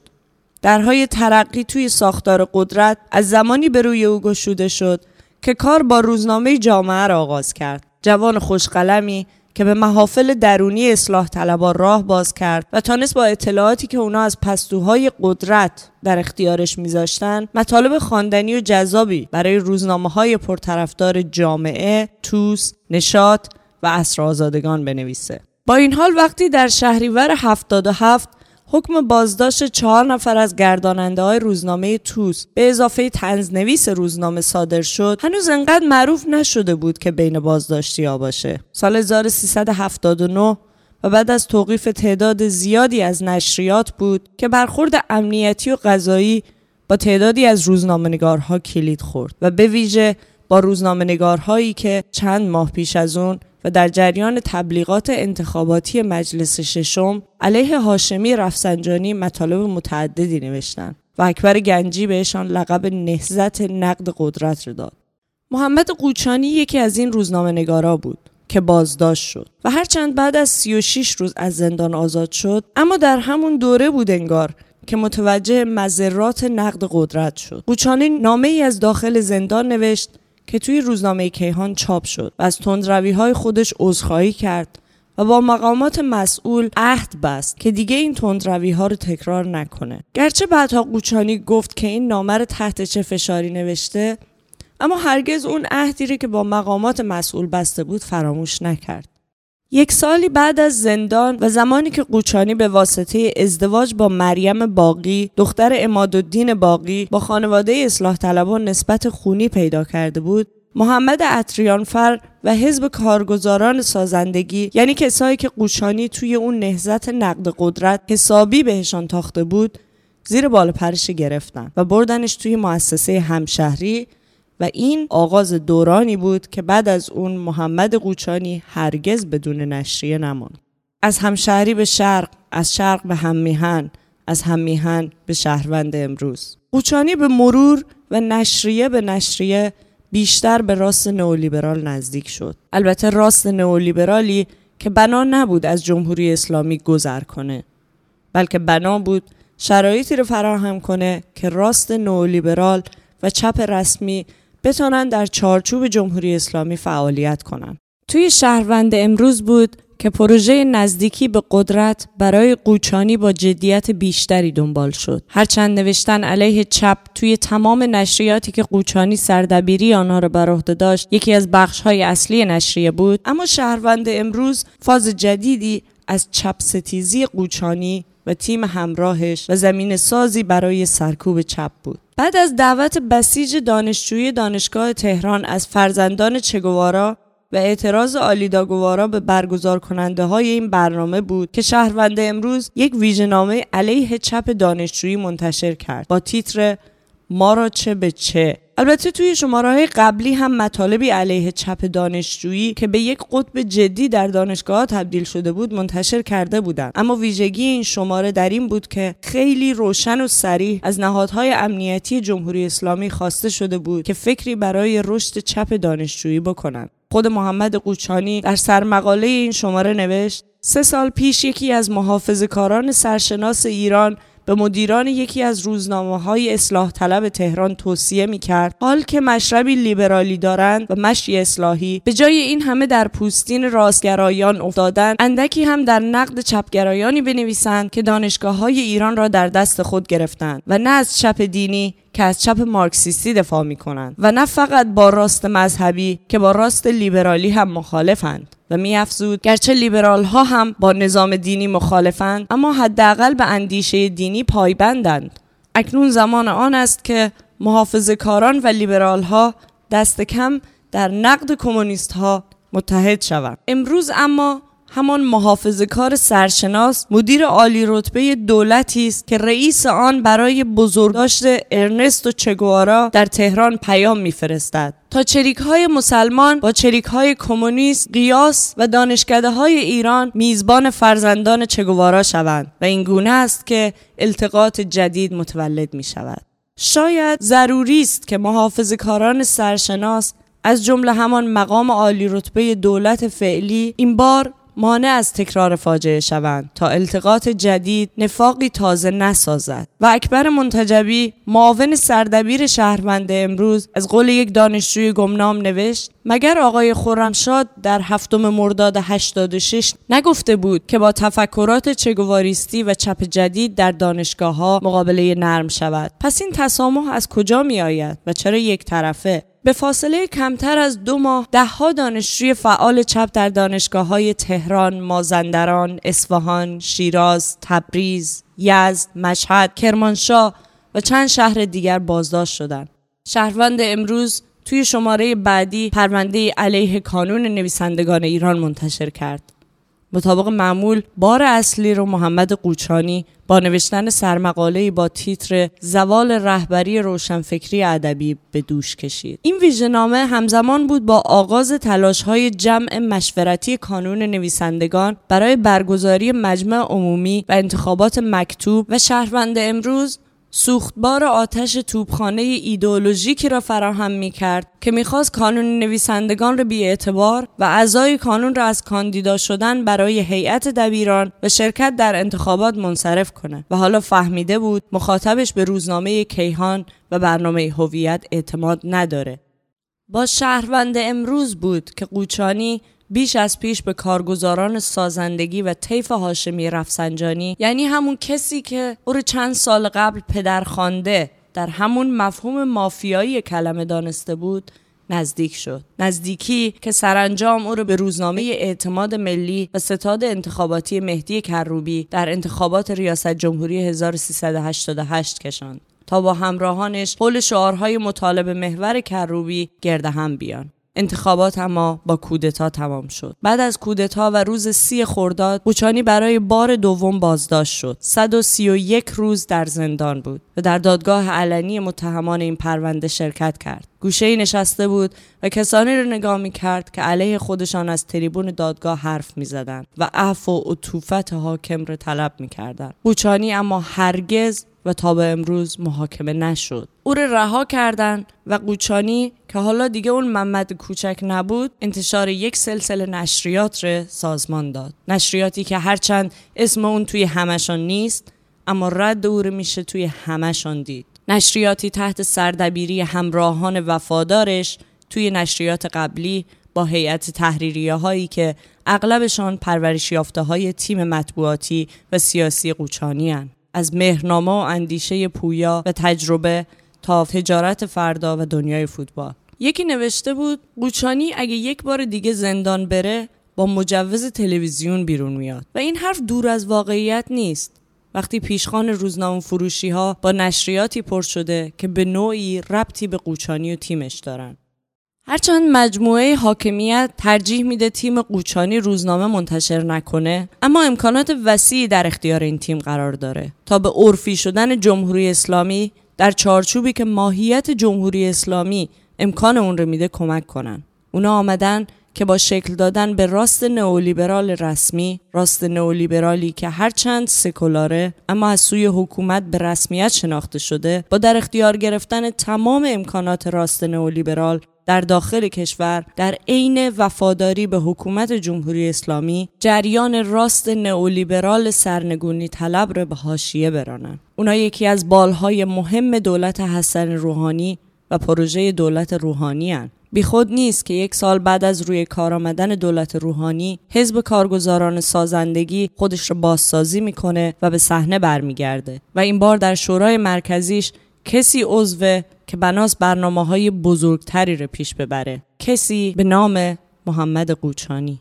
درهای ترقی توی ساختار قدرت از زمانی به روی او گشوده شد که کار با روزنامه جامعه را آغاز کرد. جوان خوشقلمی که به محافل درونی اصلاح طلبان راه باز کرد و تانست با اطلاعاتی که اونا از پستوهای قدرت در اختیارش میذاشتن مطالب خواندنی و جذابی برای روزنامه های پرطرفدار جامعه، توس، نشاط و اصر آزادگان بنویسه. با این حال وقتی در شهریور 77 حکم بازداشت چهار نفر از گرداننده های روزنامه توس. به اضافه تنزنویس روزنامه صادر شد. هنوز انقدر معروف نشده بود که بین بازداشتی ها باشه. سال 1379 و بعد از توقیف تعداد زیادی از نشریات بود که برخورد امنیتی و قضایی با تعدادی از روزنامه‌نگارها کلید خورد و به ویژه با روزنامه‌نگارهایی که چند ماه پیش از اون و در جریان تبلیغات انتخاباتی مجلس ششم علیه هاشمی رفسنجانی مطالب متعددی نوشتند و اکبر گنجی بهشان لقب نهزت نقد قدرت را داد. محمد قوچانی یکی از این روزنامه نگارا بود که بازداشت شد و هرچند بعد از 36 روز از زندان آزاد شد اما در همون دوره بود انگار که متوجه مذرات نقد قدرت شد. قوچانی نامه ای از داخل زندان نوشت که توی روزنامه کیهان چاپ شد و از تندروی های خودش عذرخواهی کرد و با مقامات مسئول عهد بست که دیگه این تندروی ها رو تکرار نکنه. گرچه بعدها قوچانی گفت که این نامه رو تحت چه فشاری نوشته اما هرگز اون عهدی که با مقامات مسئول بسته بود فراموش نکرد. یک سالی بعد از زندان و زمانی که قوچانی به واسطه ازدواج با مریم باقی دختر امادالدین باقی با خانواده اصلاح طلبان نسبت خونی پیدا کرده بود محمد عطریانفر و حزب کارگزاران سازندگی یعنی کسایی که قوچانی توی اون نهزت نقد قدرت حسابی بهشان تاخته بود زیر بال پرش گرفتن و بردنش توی مؤسسه همشهری. و این آغاز دورانی بود که بعد از اون محمد قوچانی هرگز بدون نشریه نماند. از همشهری به شرق، از شرق به هممیهن، از هممیهن به شهروند امروز. قوچانی به مرور و نشریه به نشریه بیشتر به راست نئولیبرال نزدیک شد. البته راست نئولیبرالی که بنا نبود از جمهوری اسلامی گذر کنه بلکه بنا بود شرایطی رو فراهم کنه که راست نئولیبرال و چپ رسمی بتونن در چارچوب جمهوری اسلامی فعالیت کنند. توی شهروند امروز بود که پروژه نزدیکی به قدرت برای قوچانی با جدیت بیشتری دنبال شد. هرچند نوشتن علیه چپ توی تمام نشریاتی که قوچانی سردبیری آنها را بر عهده داشت یکی از بخشهای اصلی نشریه بود اما شهروند امروز فاز جدیدی از چپ ستیزی قوچانی و تیم همراهش و زمین سازی برای سرکوب چپ بود. بعد از دعوت بسیج دانشجوی دانشگاه تهران از فرزندان چگوارا و اعتراض آلیداگوارا به برگزار کننده های این برنامه بود که شهروند امروز یک ویژنامه علیه چپ دانشجویی منتشر کرد با تیتر ما را چه به چه؟ البته توی شماره قبلی هم مطالبی علیه چپ دانشجویی که به یک قطب جدی در دانشگاه تبدیل شده بود منتشر کرده بودند اما ویژگی این شماره در این بود که خیلی روشن و سریح از نهادهای امنیتی جمهوری اسلامی خواسته شده بود که فکری برای رشد چپ دانشجویی بکنند خود محمد قوچانی در سرمقاله این شماره نوشت سه سال پیش یکی از محافظ کاران سرشناس ایران به مدیران یکی از روزنامه های اصلاح طلب تهران توصیه می کرد حال که مشربی لیبرالی دارند و مشی اصلاحی به جای این همه در پوستین راستگرایان افتادند اندکی هم در نقد چپگرایانی بنویسند که دانشگاه های ایران را در دست خود گرفتند و نه از چپ دینی که از چپ مارکسیستی دفاع می کنند و نه فقط با راست مذهبی که با راست لیبرالی هم مخالفند. و می افزود گرچه لیبرال ها هم با نظام دینی مخالفند اما حداقل به اندیشه دینی پایبندند. اکنون زمان آن است که محافظ کاران و لیبرال ها دست کم در نقد کمونیست ها متحد شوند. امروز اما همان محافظ کار سرشناس مدیر عالی رتبه دولتی است که رئیس آن برای بزرگداشت ارنست و چگوارا در تهران پیام میفرستد. تا چریک های مسلمان با چریک های کمونیست قیاس و دانشکده های ایران میزبان فرزندان چگوارا شوند و این گونه است که التقاط جدید متولد می شود شاید ضروری است که محافظ کاران سرشناس از جمله همان مقام عالی رتبه دولت فعلی این بار مانع از تکرار فاجعه شوند تا التقاط جدید نفاقی تازه نسازد. و اکبر منتجبی معاون سردبیر شهروند امروز از قول یک دانشجوی گمنام نوشت مگر آقای خورمشاد در هفتم مرداد 86 نگفته بود که با تفکرات چگواریستی و چپ جدید در دانشگاه ها مقابله نرم شود؟ پس این تسامح از کجا می آید و چرا یک طرفه؟ به فاصله کمتر از دو ماه دهها دانشجوی فعال چپ در دانشگاه های تهران، مازندران، اصفهان، شیراز، تبریز، یزد، مشهد، کرمانشاه و چند شهر دیگر بازداشت شدند. شهروند امروز توی شماره بعدی پرونده علیه کانون نویسندگان ایران منتشر کرد. مطابق معمول بار اصلی رو محمد قوچانی با نوشتن سرمقاله با تیتر زوال رهبری روشنفکری ادبی به دوش کشید. این ویژهنامه همزمان بود با آغاز تلاش های جمع مشورتی کانون نویسندگان برای برگزاری مجمع عمومی و انتخابات مکتوب و شهروند امروز سوختبار آتش توپخانه ایدئولوژیکی را فراهم می کرد که می‌خواست کانون نویسندگان را اعتبار و اعضای کانون را از کاندیدا شدن برای هیئت دبیران و شرکت در انتخابات منصرف کنه و حالا فهمیده بود مخاطبش به روزنامه کیهان و برنامه هویت اعتماد نداره. با شهروند امروز بود که قوچانی بیش از پیش به کارگزاران سازندگی و طیف هاشمی رفسنجانی یعنی همون کسی که او چند سال قبل پدر خانده در همون مفهوم مافیایی کلمه دانسته بود نزدیک شد. نزدیکی که سرانجام او را به روزنامه اعتماد ملی و ستاد انتخاباتی مهدی کروبی در انتخابات ریاست جمهوری 1388 کشاند تا با همراهانش حول شعارهای مطالب محور کروبی گرد هم بیان. انتخابات اما با کودتا تمام شد. بعد از کودتا و روز سی خرداد بوچانی برای بار دوم بازداشت شد. 131 روز در زندان بود و در دادگاه علنی متهمان این پرونده شرکت کرد. گوشه نشسته بود و کسانی را نگاه می کرد که علیه خودشان از تریبون دادگاه حرف می زدن و عفو و عطوفت حاکم را طلب می کردن. بوچانی اما هرگز و تا به امروز محاکمه نشد. او را رها کردن و قوچانی که حالا دیگه اون محمد کوچک نبود انتشار یک سلسله نشریات را سازمان داد. نشریاتی که هرچند اسم اون توی همشان نیست اما رد او میشه توی همشان دید. نشریاتی تحت سردبیری همراهان وفادارش توی نشریات قبلی با هیئت تحریریه هایی که اغلبشان پرورش های تیم مطبوعاتی و سیاسی قوچانی هن. از مهرنامه و اندیشه پویا و تجربه تا تجارت فردا و دنیای فوتبال. یکی نوشته بود قوچانی اگه یک بار دیگه زندان بره با مجوز تلویزیون بیرون میاد. و این حرف دور از واقعیت نیست. وقتی پیشخان روزنامه فروشی ها با نشریاتی پر شده که به نوعی ربطی به قوچانی و تیمش دارن. هرچند مجموعه حاکمیت ترجیح میده تیم قوچانی روزنامه منتشر نکنه اما امکانات وسیعی در اختیار این تیم قرار داره تا به عرفی شدن جمهوری اسلامی در چارچوبی که ماهیت جمهوری اسلامی امکان اون رو میده کمک کنن. اونا آمدن که با شکل دادن به راست نئولیبرال رسمی راست نئولیبرالی که هرچند سکولاره اما از سوی حکومت به رسمیت شناخته شده با در اختیار گرفتن تمام امکانات راست نئولیبرال در داخل کشور در عین وفاداری به حکومت جمهوری اسلامی جریان راست نئولیبرال سرنگونی طلب را به حاشیه برانند اونا یکی از بالهای مهم دولت حسن روحانی و پروژه دولت روحانی هن. بیخود نیست که یک سال بعد از روی کار آمدن دولت روحانی حزب کارگزاران سازندگی خودش را بازسازی می‌کنه و به صحنه برمیگرده و این بار در شورای مرکزیش کسی عضو که بناس برنامه های بزرگتری رو پیش ببره. کسی به نام محمد قوچانی.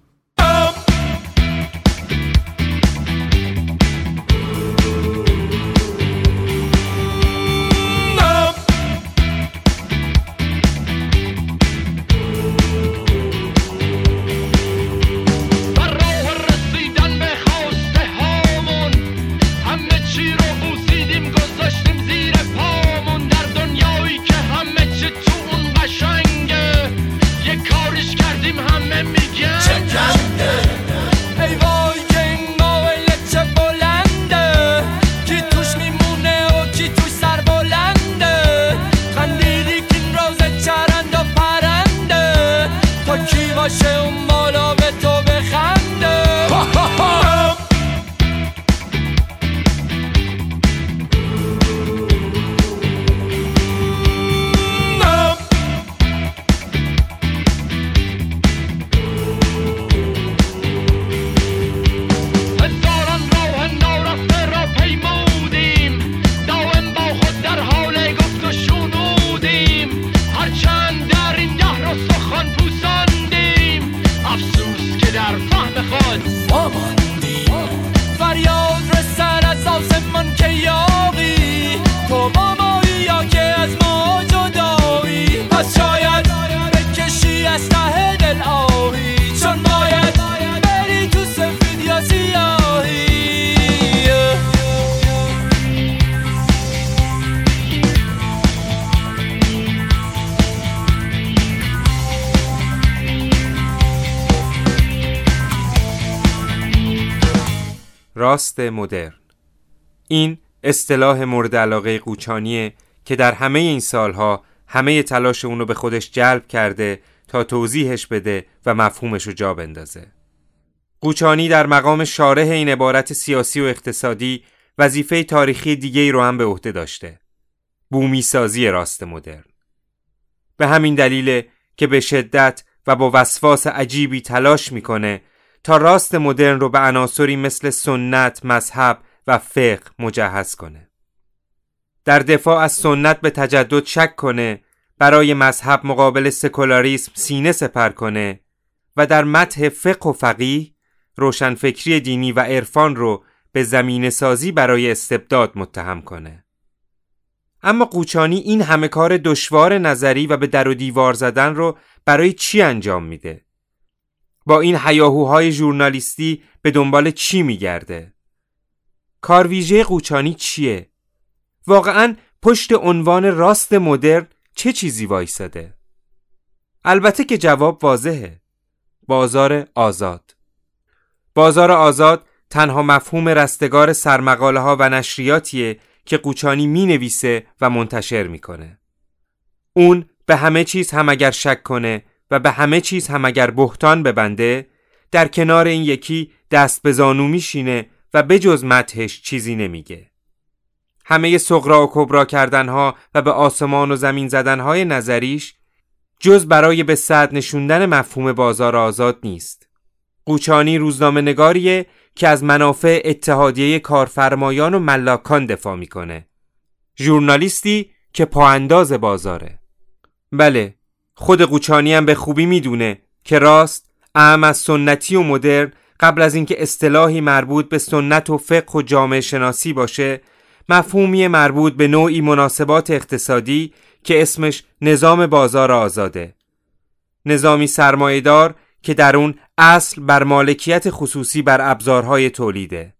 راست مدرن. این اصطلاح مورد علاقه قوچانیه که در همه این سالها همه تلاش اونو به خودش جلب کرده تا توضیحش بده و مفهومش رو جا بندازه. قوچانی در مقام شارح این عبارت سیاسی و اقتصادی وظیفه تاریخی دیگه ای رو هم به عهده داشته. بومی سازی راست مدرن. به همین دلیل که به شدت و با وسواس عجیبی تلاش می‌کنه تا راست مدرن رو به عناصری مثل سنت، مذهب و فقه مجهز کنه. در دفاع از سنت به تجدد شک کنه، برای مذهب مقابل سکولاریسم سینه سپر کنه و در متح فقه و فقیه روشنفکری دینی و عرفان رو به زمین سازی برای استبداد متهم کنه. اما قوچانی این همه کار دشوار نظری و به در و دیوار زدن رو برای چی انجام میده؟ با این حیاهوهای ژورنالیستی به دنبال چی میگرده؟ کارویژه قوچانی چیه؟ واقعا پشت عنوان راست مدرن چه چیزی وایساده؟ البته که جواب واضحه بازار آزاد بازار آزاد تنها مفهوم رستگار سرمقاله ها و نشریاتیه که قوچانی می نویسه و منتشر می‌کنه. اون به همه چیز هم اگر شک کنه و به همه چیز هم اگر بهتان ببنده در کنار این یکی دست به زانو میشینه و بجز متهش چیزی نمیگه. همه سغرا و کبرا کردنها و به آسمان و زمین زدنهای نظریش جز برای به صد نشوندن مفهوم بازار آزاد نیست. قوچانی روزنامه نگاریه که از منافع اتحادیه کارفرمایان و ملاکان دفاع می‌کنه. ژورنالیستی که پاانداز بازاره. بله، خود قوچانی هم به خوبی می‌دونه که راست اهم از سنتی و مدرن قبل از اینکه اصطلاحی مربوط به سنت و فقه و جامعه شناسی باشه مفهومی مربوط به نوعی مناسبات اقتصادی که اسمش نظام بازار آزاده. نظامی سرمایهدار که در اون اصل بر مالکیت خصوصی بر ابزارهای تولیده.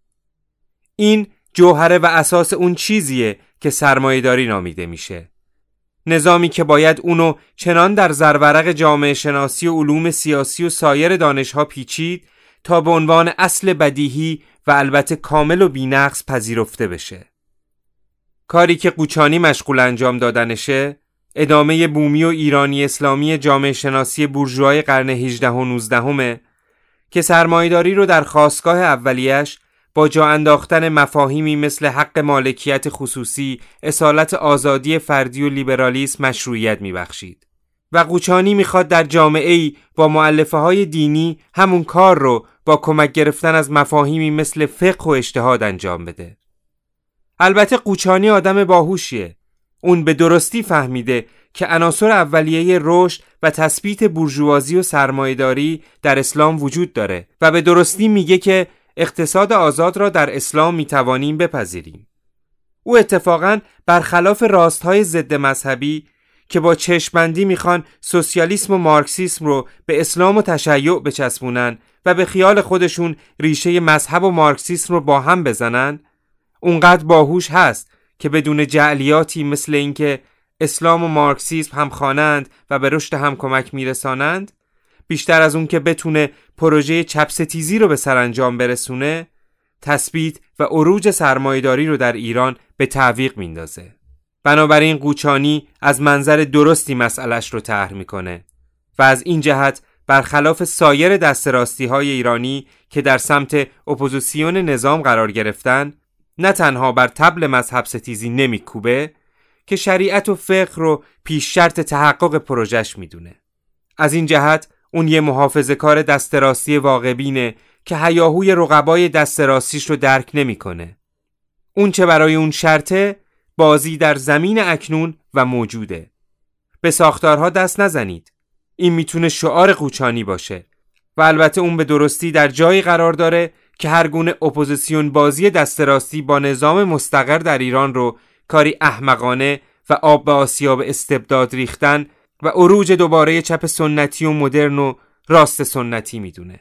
این جوهره و اساس اون چیزیه که سرمایهداری نامیده میشه. نظامی که باید اونو چنان در زرورق جامعه شناسی و علوم سیاسی و سایر دانشها پیچید تا به عنوان اصل بدیهی و البته کامل و بینقص پذیرفته بشه. کاری که قوچانی مشغول انجام دادنشه ادامه بومی و ایرانی اسلامی جامعه شناسی بورژوای قرن 18 و 19 همه که سرمایداری رو در خواستگاه اولیش با جا انداختن مفاهیمی مثل حق مالکیت خصوصی، اصالت آزادی فردی و لیبرالیسم مشروعیت میبخشید. و قوچانی می‌خواد در جامعه ای با معلفه های دینی همون کار رو با کمک گرفتن از مفاهیمی مثل فقه و اجتهاد انجام بده. البته قوچانی آدم باهوشیه. اون به درستی فهمیده که عناصر اولیه رشد و تثبیت بورژوازی و سرمایهداری در اسلام وجود داره و به درستی میگه که اقتصاد آزاد را در اسلام می‌توانیم بپذیریم. او اتفاقا برخلاف راستهای ضد مذهبی که با چشمندی می‌خوان سوسیالیسم و مارکسیسم رو به اسلام و تشیع بچسبونن و به خیال خودشون ریشه مذهب و مارکسیسم رو با هم بزنن اونقدر باهوش هست که بدون جعلیاتی مثل اینکه اسلام و مارکسیسم هم خوانند و به رشد هم کمک میرسانند بیشتر از اون که بتونه پروژه چپستیزی رو به سرانجام برسونه تثبیت و عروج سرمایهداری رو در ایران به تعویق میندازه. بنابراین قوچانی از منظر درستی مسئلش رو طرح می‌کنه و از این جهت برخلاف سایر دستراستی های ایرانی که در سمت اپوزیسیون نظام قرار گرفتن نه تنها بر طبل مذهب ستیزی نمیکوبه که شریعت و فقه رو پیش شرط تحقق پروژش می‌دونه. از این جهت اون یه محافظه کار دستراستی واقعبینه که هیاهوی رقبای دستراستیش رو درک نمی‌کنه. اون چه برای اون شرطه بازی در زمین اکنون و موجوده. به ساختارها دست نزنید. این می‌تونه شعار قوچانی باشه و البته اون به درستی در جایی قرار داره که هر گونه اپوزیسیون بازی دستراستی با نظام مستقر در ایران رو کاری احمقانه و آب به آسیاب استبداد ریختن و عروج دوباره چپ سنتی و مدرن و راست سنتی می‌دونه.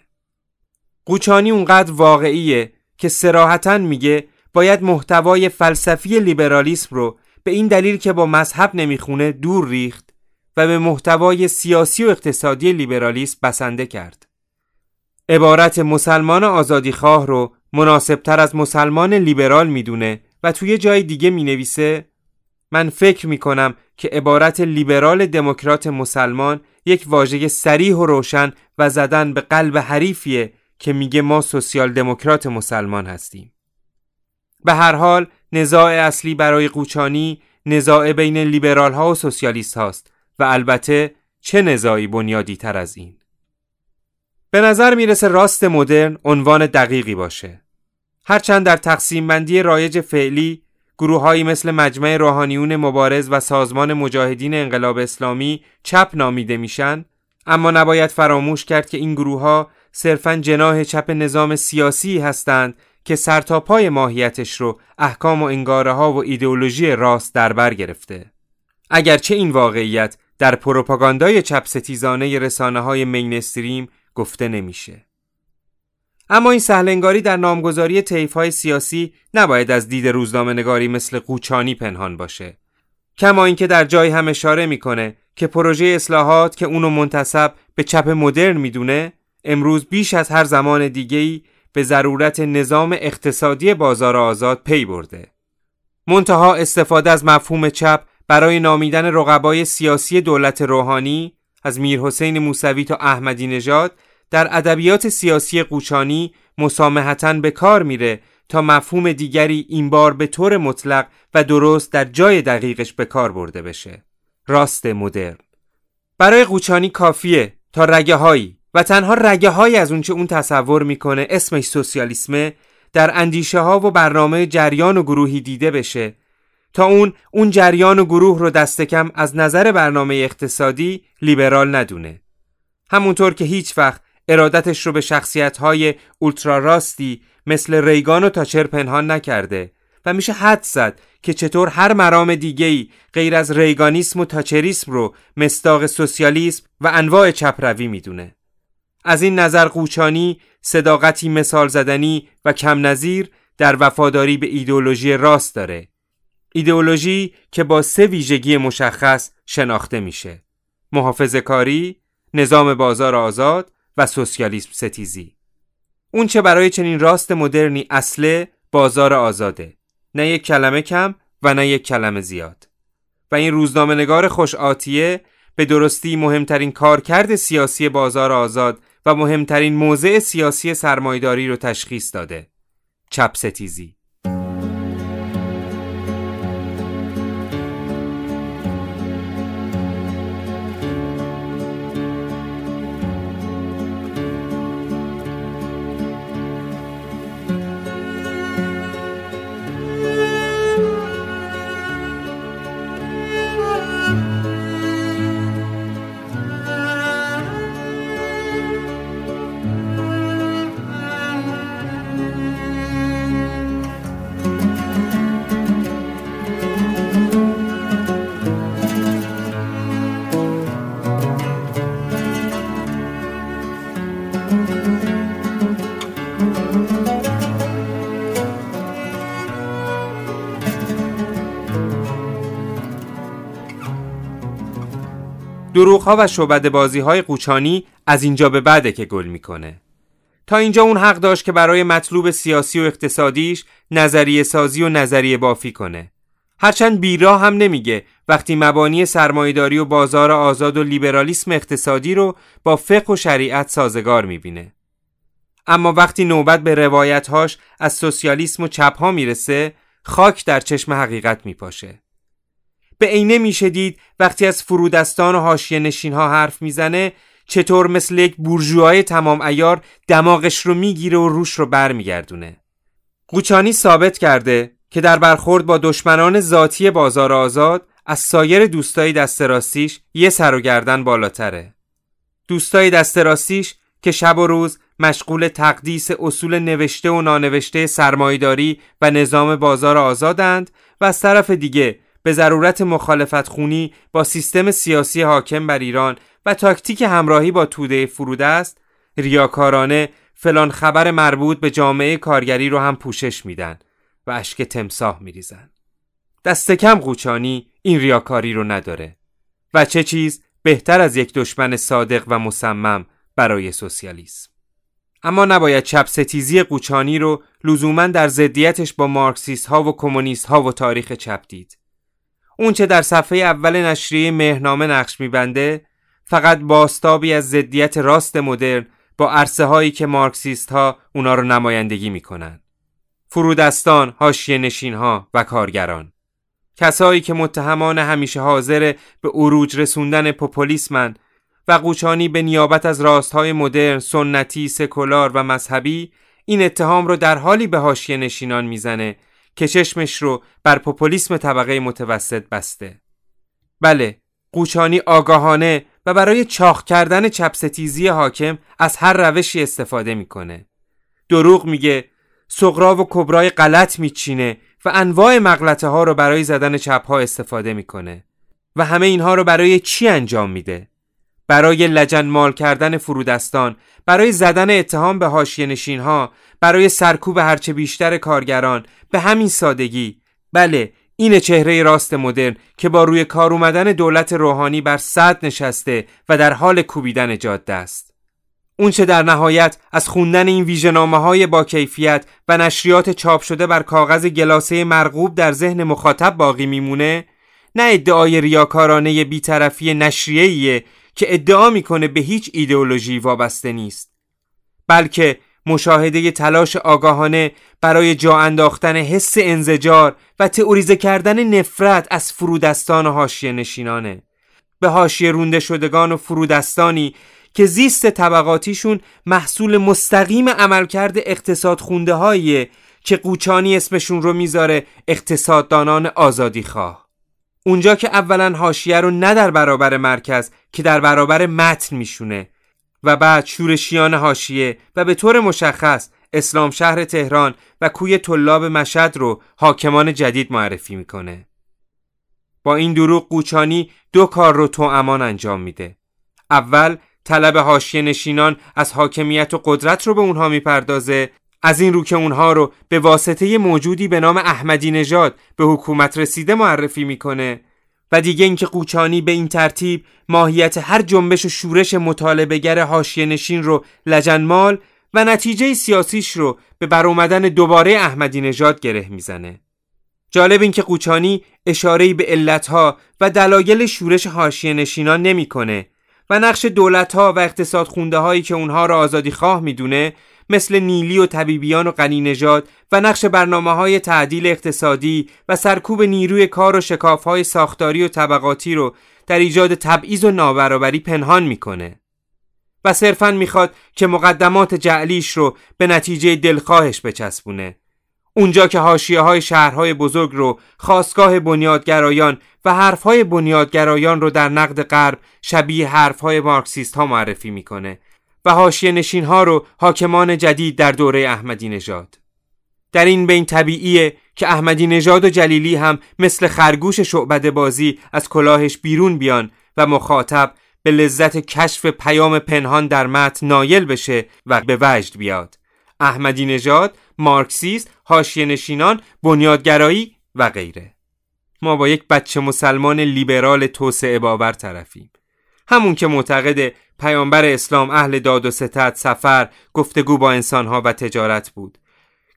قوچانی اونقدر واقعیه که سراحتا میگه باید محتوای فلسفی لیبرالیسم رو به این دلیل که با مذهب نمی‌خونه دور ریخت و به محتوای سیاسی و اقتصادی لیبرالیسم بسنده کرد. عبارت مسلمان آزادیخواه رو مناسبتر از مسلمان لیبرال می‌دونه و توی جای دیگه می نویسه من فکر می کنم که عبارت لیبرال دموکرات مسلمان یک واژه سریح و روشن و زدن به قلب حریفیه که میگه ما سوسیال دموکرات مسلمان هستیم. به هر حال نزاع اصلی برای قوچانی نزاع بین لیبرال ها و سوسیالیست هاست و البته چه نزاعی بنیادی تر از این به نظر می‌رسه راست مدرن عنوان دقیقی باشه هرچند در تقسیم بندی رایج فعلی گروههایی مثل مجمع روحانیون مبارز و سازمان مجاهدین انقلاب اسلامی چپ نامیده میشن اما نباید فراموش کرد که این گروه ها صرفا جناه چپ نظام سیاسی هستند که سرتاپای ماهیتش رو احکام و انگاره ها و ایدئولوژی راست در بر گرفته. اگرچه این واقعیت در پروپاگاندای چپ ستیزانه رسانه های مینستریم گفته نمیشه. اما این سهلنگاری در نامگذاری طیف های سیاسی نباید از دید روزنامه نگاری مثل قوچانی پنهان باشه کما اینکه در جای هم اشاره می‌کنه که پروژه اصلاحات که اونو منتصب به چپ مدرن می‌دونه امروز بیش از هر زمان دیگه‌ای به ضرورت نظام اقتصادی بازار آزاد پی برده. منتها استفاده از مفهوم چپ برای نامیدن رقبای سیاسی دولت روحانی از میرحسین موسوی تا احمدی نژاد در ادبیات سیاسی قوچانی مسامحتا به کار میره تا مفهوم دیگری این بار به طور مطلق و درست در جای دقیقش به کار برده بشه. راست مدرن. برای قوچانی کافیه تا رگه هایی و تنها رگه های از اونچه اون تصور می‌کنه اسمش سوسیالیسمه در اندیشه ها و برنامه جریان و گروهی دیده بشه تا اون اون جریان و گروه رو دست کم از نظر برنامه اقتصادی لیبرال ندونه همونطور که هیچ وقت ارادتش رو به شخصیت های اولترا راستی مثل ریگان و تاچر پنهان نکرده و میشه حد زد که چطور هر مرام دیگهی غیر از ریگانیسم و تاچریسم رو مستاق سوسیالیسم و انواع چپروی می‌دونه. از این نظر قوچانی صداقتی مثال زدنی و کم نظیر در وفاداری به ایدئولوژی راست داره. ایدئولوژی که با سه ویژگی مشخص شناخته میشه. محافظ کاری، نظام بازار آزاد و سوسیالیسم ستیزی. اون چه برای چنین راست مدرنی اصله بازار آزاده. نه یک کلمه کم و نه یک کلمه زیاد. و این روزنامه نگار خوش آتیه به درستی مهمترین کارکرد سیاسی بازار آزاد و مهمترین موضع سیاسی سرمایداری رو تشخیص داده. چپ ستیزی. دروغ ها و شعبد بازی های قوچانی از اینجا به بعده که گل می‌کنه. تا اینجا اون حق داشت که برای مطلوب سیاسی و اقتصادیش نظریه سازی و نظریه بافی کنه. هرچند بیرا هم نمیگه وقتی مبانی سرمایهداری و بازار آزاد و لیبرالیسم اقتصادی رو با فقه و شریعت سازگار می‌بینه. اما وقتی نوبت به روایتهاش از سوسیالیسم و چپ ها می‌رسه خاک در چشم حقیقت میپاشه. به عینه میشه دید وقتی از فرودستان و حاشیه نشین ها حرف می‌زنه چطور مثل یک بورژوهای تمام ایار دماغش رو می‌گیره و روش رو برمیگردونه. قوچانی ثابت کرده که در برخورد با دشمنان ذاتی بازار آزاد از سایر دوستای دست راستیش یه سر و گردن بالاتره. دوستای دست راستیش که شب و روز مشغول تقدیس اصول نوشته و نانوشته سرمایداری و نظام بازار آزادند و از طرف دیگه به ضرورت مخالفت خونی با سیستم سیاسی حاکم بر ایران و تاکتیک همراهی با توده فرود است ریاکارانه فلان خبر مربوط به جامعه کارگری رو هم پوشش میدن و اشک تمساه میریزن دست کم قوچانی این ریاکاری رو نداره و چه چیز بهتر از یک دشمن صادق و مصمم برای سوسیالیسم اما نباید چپ ستیزی قوچانی رو لزوما در ضدیتش با مارکسیست ها و کمونیست ها و تاریخ چپ دید. اون چه در صفحه اول نشریه مهرنامه نقش میبنده فقط باستابی از ضدیت راست مدرن با عرصه هایی که مارکسیست ها اونا رو نمایندگی می‌کنن. فرودستان، حاشیه نشین ها و کارگران. کسایی که متهمان همیشه حاضر به اروج رسوندن پوپولیسمن و قوچانی به نیابت از راستهای مدرن، سنتی، سکولار و مذهبی این اتهام رو در حالی به حاشیه نشینان می‌زنه که چشمش رو بر پوپولیسم طبقه متوسط بسته. بله، قوچانی آگاهانه و برای چاخ کردن چپستیزی حاکم از هر روشی استفاده می‌کنه. دروغ میگه، سقرا و کبرای غلط میچینه و انواع مغلطه ها رو برای زدن چپ ها استفاده می‌کنه و همه اینها رو برای چی انجام میده؟ برای لجن مال کردن فرودستان، برای زدن اتهام به حاشیه نشین ها، برای سرکوب هرچه بیشتر کارگران، به همین سادگی. بله، این چهره راست مدرن که با روی کار اومدن دولت روحانی بر صد نشسته و در حال کوبیدن جاده است. اونچه در نهایت از خوندن این ویژنامه های با کیفیت و نشریات چاپ شده بر کاغذ گلاسه مرغوب در ذهن مخاطب باقی میمونه نه ادعای ریاکارانه بیطرفی نشریه‌ایه که ادعا می‌کنه به هیچ ایدئولوژی وابسته نیست بلکه مشاهده تلاش آگاهانه برای جا انداختن حس انزجار و تئوریزه کردن نفرت از فرودستان و حاشیه نشینانه. به حاشیه رونده شدگان و فرودستانی که زیست طبقاتیشون محصول مستقیم عملکرد اقتصاد خونده هاییه که قوچانی اسمشون رو می‌ذاره اقتصاددانان آزادی خواه اونجا که اولا حاشیه رو نه در برابر مرکز که در برابر متن میشونه. و بعد شورشیان حاشیه و به طور مشخص اسلام شهر تهران و کوی طلاب مشد رو حاکمان جدید معرفی می‌کنه. با این دروغ قوچانی دو کار رو تو امان انجام میده. اول طلب حاشیه نشینان از حاکمیت و قدرت رو به اونها می‌پردازه از این رو که اونها رو به واسطه موجودی به نام احمدی نژاد به حکومت رسیده معرفی می‌کنه و دیگه اینکه قوچانی به این ترتیب ماهیت هر جنبش و شورش مطالبهگر حاشیه نشین رو لجنمال و نتیجه سیاسیش رو به برومدن دوباره احمدی نژاد گره می‌زنه. جالب این که قوچانی اشاره‌ای به علتها و دلایل شورش حاشیه نشینان نمی‌کنه و نقش دولتها و اقتصاد خونده هایی که اونها را آزادی خواه می‌دونه مثل نیلی و طبیبیان و غنی نژاد و نقش برنامه های تعدیل اقتصادی و سرکوب نیروی کار و شکاف های ساختاری و طبقاتی رو در ایجاد تبعیض و نابرابری پنهان می‌کنه. و صرفا می‌خواد که مقدمات جعلیش رو به نتیجه دلخواهش بچسبونه. اونجا که حاشیه های شهرهای بزرگ رو خواستگاه بنیادگرایان و حرفهای بنیادگرایان رو در نقد غرب شبیه حرفهای مارکسیست ها معرفی می‌کنه. و حاشیه نشین ها رو حاکمان جدید در دوره احمدی نژاد. در این بین طبیعیه که احمدی نژاد و جلیلی هم مثل خرگوش شعبده بازی از کلاهش بیرون بیان و مخاطب به لذت کشف پیام پنهان در متن نایل بشه و به وجد بیاد. احمدی نژاد مارکسیست حاشیه نشینان بنیادگرایی و غیره. ما با یک بچه مسلمان لیبرال توسعه باور طرفیم. همون که معتقد پیامبر اسلام اهل داد و ستد سفر گفتگو با انسانها و تجارت بود.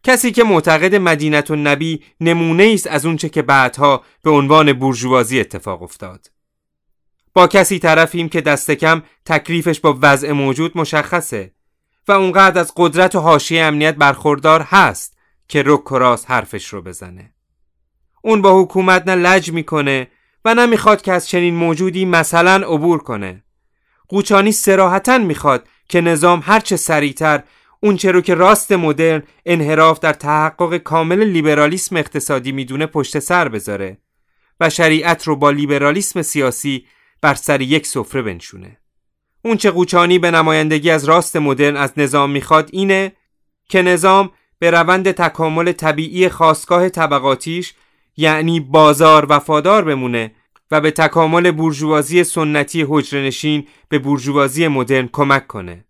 کسی که معتقد مدینت و نبی نمونه است از اونچه که بعدها به عنوان بورژوازی اتفاق افتاد. با کسی طرفیم که دست کم تکلیفش با وضع موجود مشخصه و اونقدر از قدرت و حاشیه امنیت برخوردار هست که رک و راست حرفش رو بزنه. اون با حکومت نه لج می‌کنه و نمی‌خواد که از چنین موجودی مثلا عبور کنه. قوچانی سراحتا می‌خواد که نظام هرچه سریعتر اونچه رو که راست مدرن انحراف در تحقق کامل لیبرالیسم اقتصادی می‌دونه پشت سر بذاره و شریعت رو با لیبرالیسم سیاسی بر سر یک سفره بنشونه. اونچه قوچانی به نمایندگی از راست مدرن از نظام می‌خواد اینه که نظام به روند تکامل طبیعی خواستگاه طبقاتیش یعنی بازار وفادار بمونه و به تکامل بورژوازی سنتی حجرنشین به بورژوازی مدرن کمک کنه.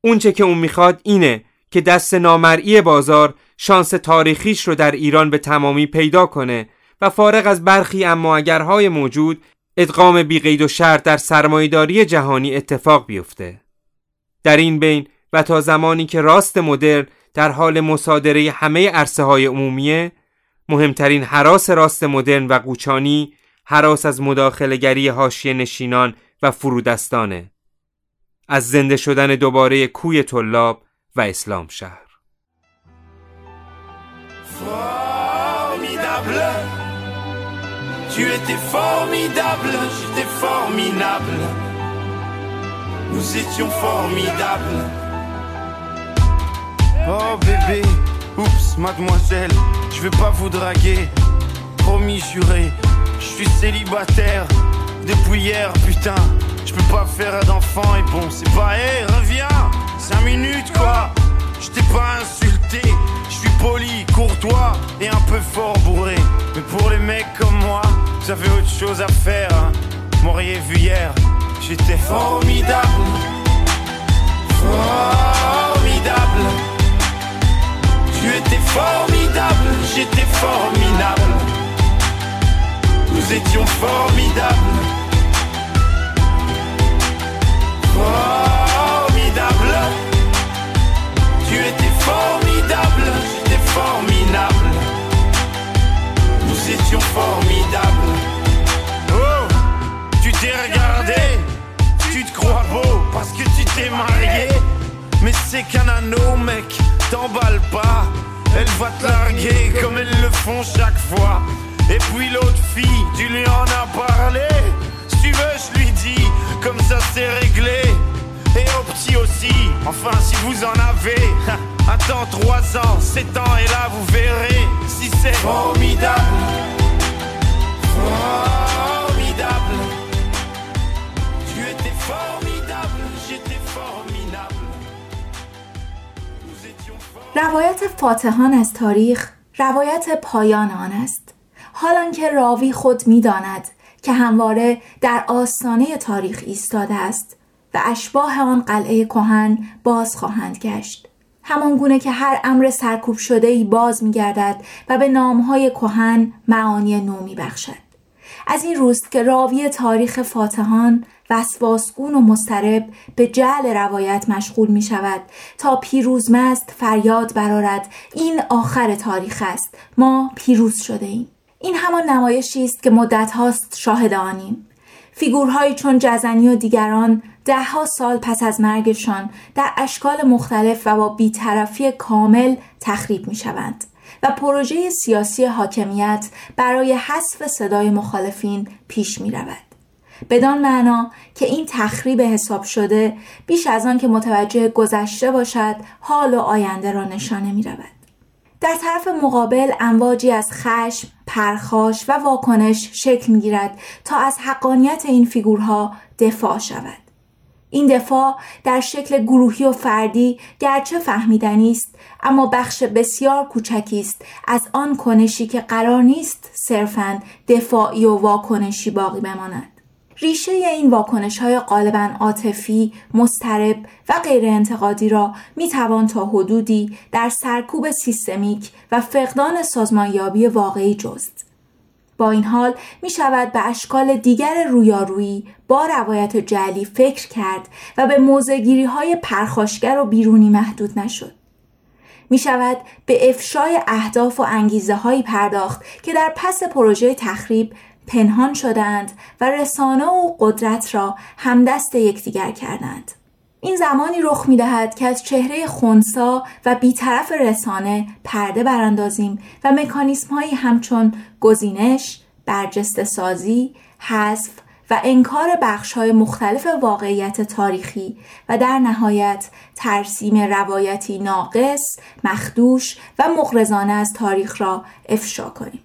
اونچه که اون می‌خواد اینه که دست نامرئی بازار شانس تاریخیش رو در ایران به تمامی پیدا کنه و فارغ از برخی اما اگرهای موجود ادغام بیقید و شرط در سرمایداری جهانی اتفاق بیفته. در این بین و تا زمانی که راست مدرن در حال مصادره همه عرصه های عمومیه مهمترین حراس راست مدرن و قوچانی حراس از مداخلگری هاشی نشینان و فرودستانه. از زنده شدن دوباره کوی طلاب و اسلام شهر. Tu étais formidable, j'étais formidable. Nous étions formidables. Oh bébé, oups mademoiselle, je vais pas vous draguer. Promis juré, je suis célibataire. Depuis hier putain Je peux pas faire d'enfant et bon c'est pas hé reviens 5 minutes quoi. Je t'ai pas insulté Je suis poli, courtois et un peu fort bourré. Mais pour les mecs comme moi Vous avez autre chose à faire hein. M'auriez vu hier J'étais formidable. Formidable Tu étais formidable J'étais formidable Nous étions formidables formidable. Tu étais formidable, j'étais formidable. Nous étions formidables. Oh, tu t'es regardé, tu te crois beau parce que tu t'es marié. Mais c'est qu'un anneau, mec, t'emballe pas. Elle va te larguer comme elles le font chaque fois. Et puis l'autre fille, tu lui en as parlé. Si tu veux, je lui dis, comme ça c'est réglé. Et au petit aussi, enfin si vous en avez. Attends 3 ans, 7 ans et là vous verrez si c'est formidable. Formidable. روایت فاتحان از تاریخ روایت پایان آن است. حالان که راوی خود می‌داند که همواره در آستانه تاریخ ایستاده است و اشباه آن قلعه کهن باز خواهند گشت. همان گونه که هر امر سرکوب شده ای باز میگردد و به نامهای کهن معانی نو میبخشد. از این روست که راوی تاریخ فاتحان وسواسگون و مسترب به جعل روایت مشغول می شود تا پیروزمست فریاد برارد این آخر تاریخ است. ما پیروز شده ایم. این همان نمایشی است که مدت هاست شاهد آنیم. فیگورهایی چون جزنی و دیگران دهها سال پس از مرگشان در اشکال مختلف و با بیطرفی کامل تخریب می شوند و پروژه سیاسی حاکمیت برای حذف صدای مخالفین پیش می رود. بدان معنا که این تخریب حساب شده بیش از آن که متوجه گذشته باشد حال و آینده را نشانه می رود. در طرف مقابل امواجی از خشم، پرخاش و واکنش شکل می گیرد تا از حقانیت این فیگورها دفاع شود. این دفاع در شکل گروهی و فردی گرچه فهمیدنی است اما بخش بسیار کوچکی است از آن کنشی که قرار نیست صرفاً دفاعی و واکنشی باقی بماند ریشه این واکنش های غالبا عاطفی، مسترب و غیر انتقادی را می توان تا حدودی در سرکوب سیستمیک و فقدان سازمانیابی واقعی جست. با این حال می شود به اشکال دیگر رویارویی با روایت جعلی فکر کرد و به موزگیری های پرخاشگر و بیرونی محدود نشد. می شود به افشای اهداف و انگیزه هایی پرداخت که در پس پروژه تخریب پنهان شدند و رسانه و قدرت را همدست یکدیگر کردند. این زمانی رخ می دهد که از چهره خونسا و بیطرف رسانه پرده براندازیم و مکانیسم هایی همچون گزینش، برجسته سازی، حذف و انکار بخش های مختلف واقعیت تاریخی و در نهایت ترسیم روایتی ناقص، مخدوش و مغرزانه از تاریخ را افشا کنیم.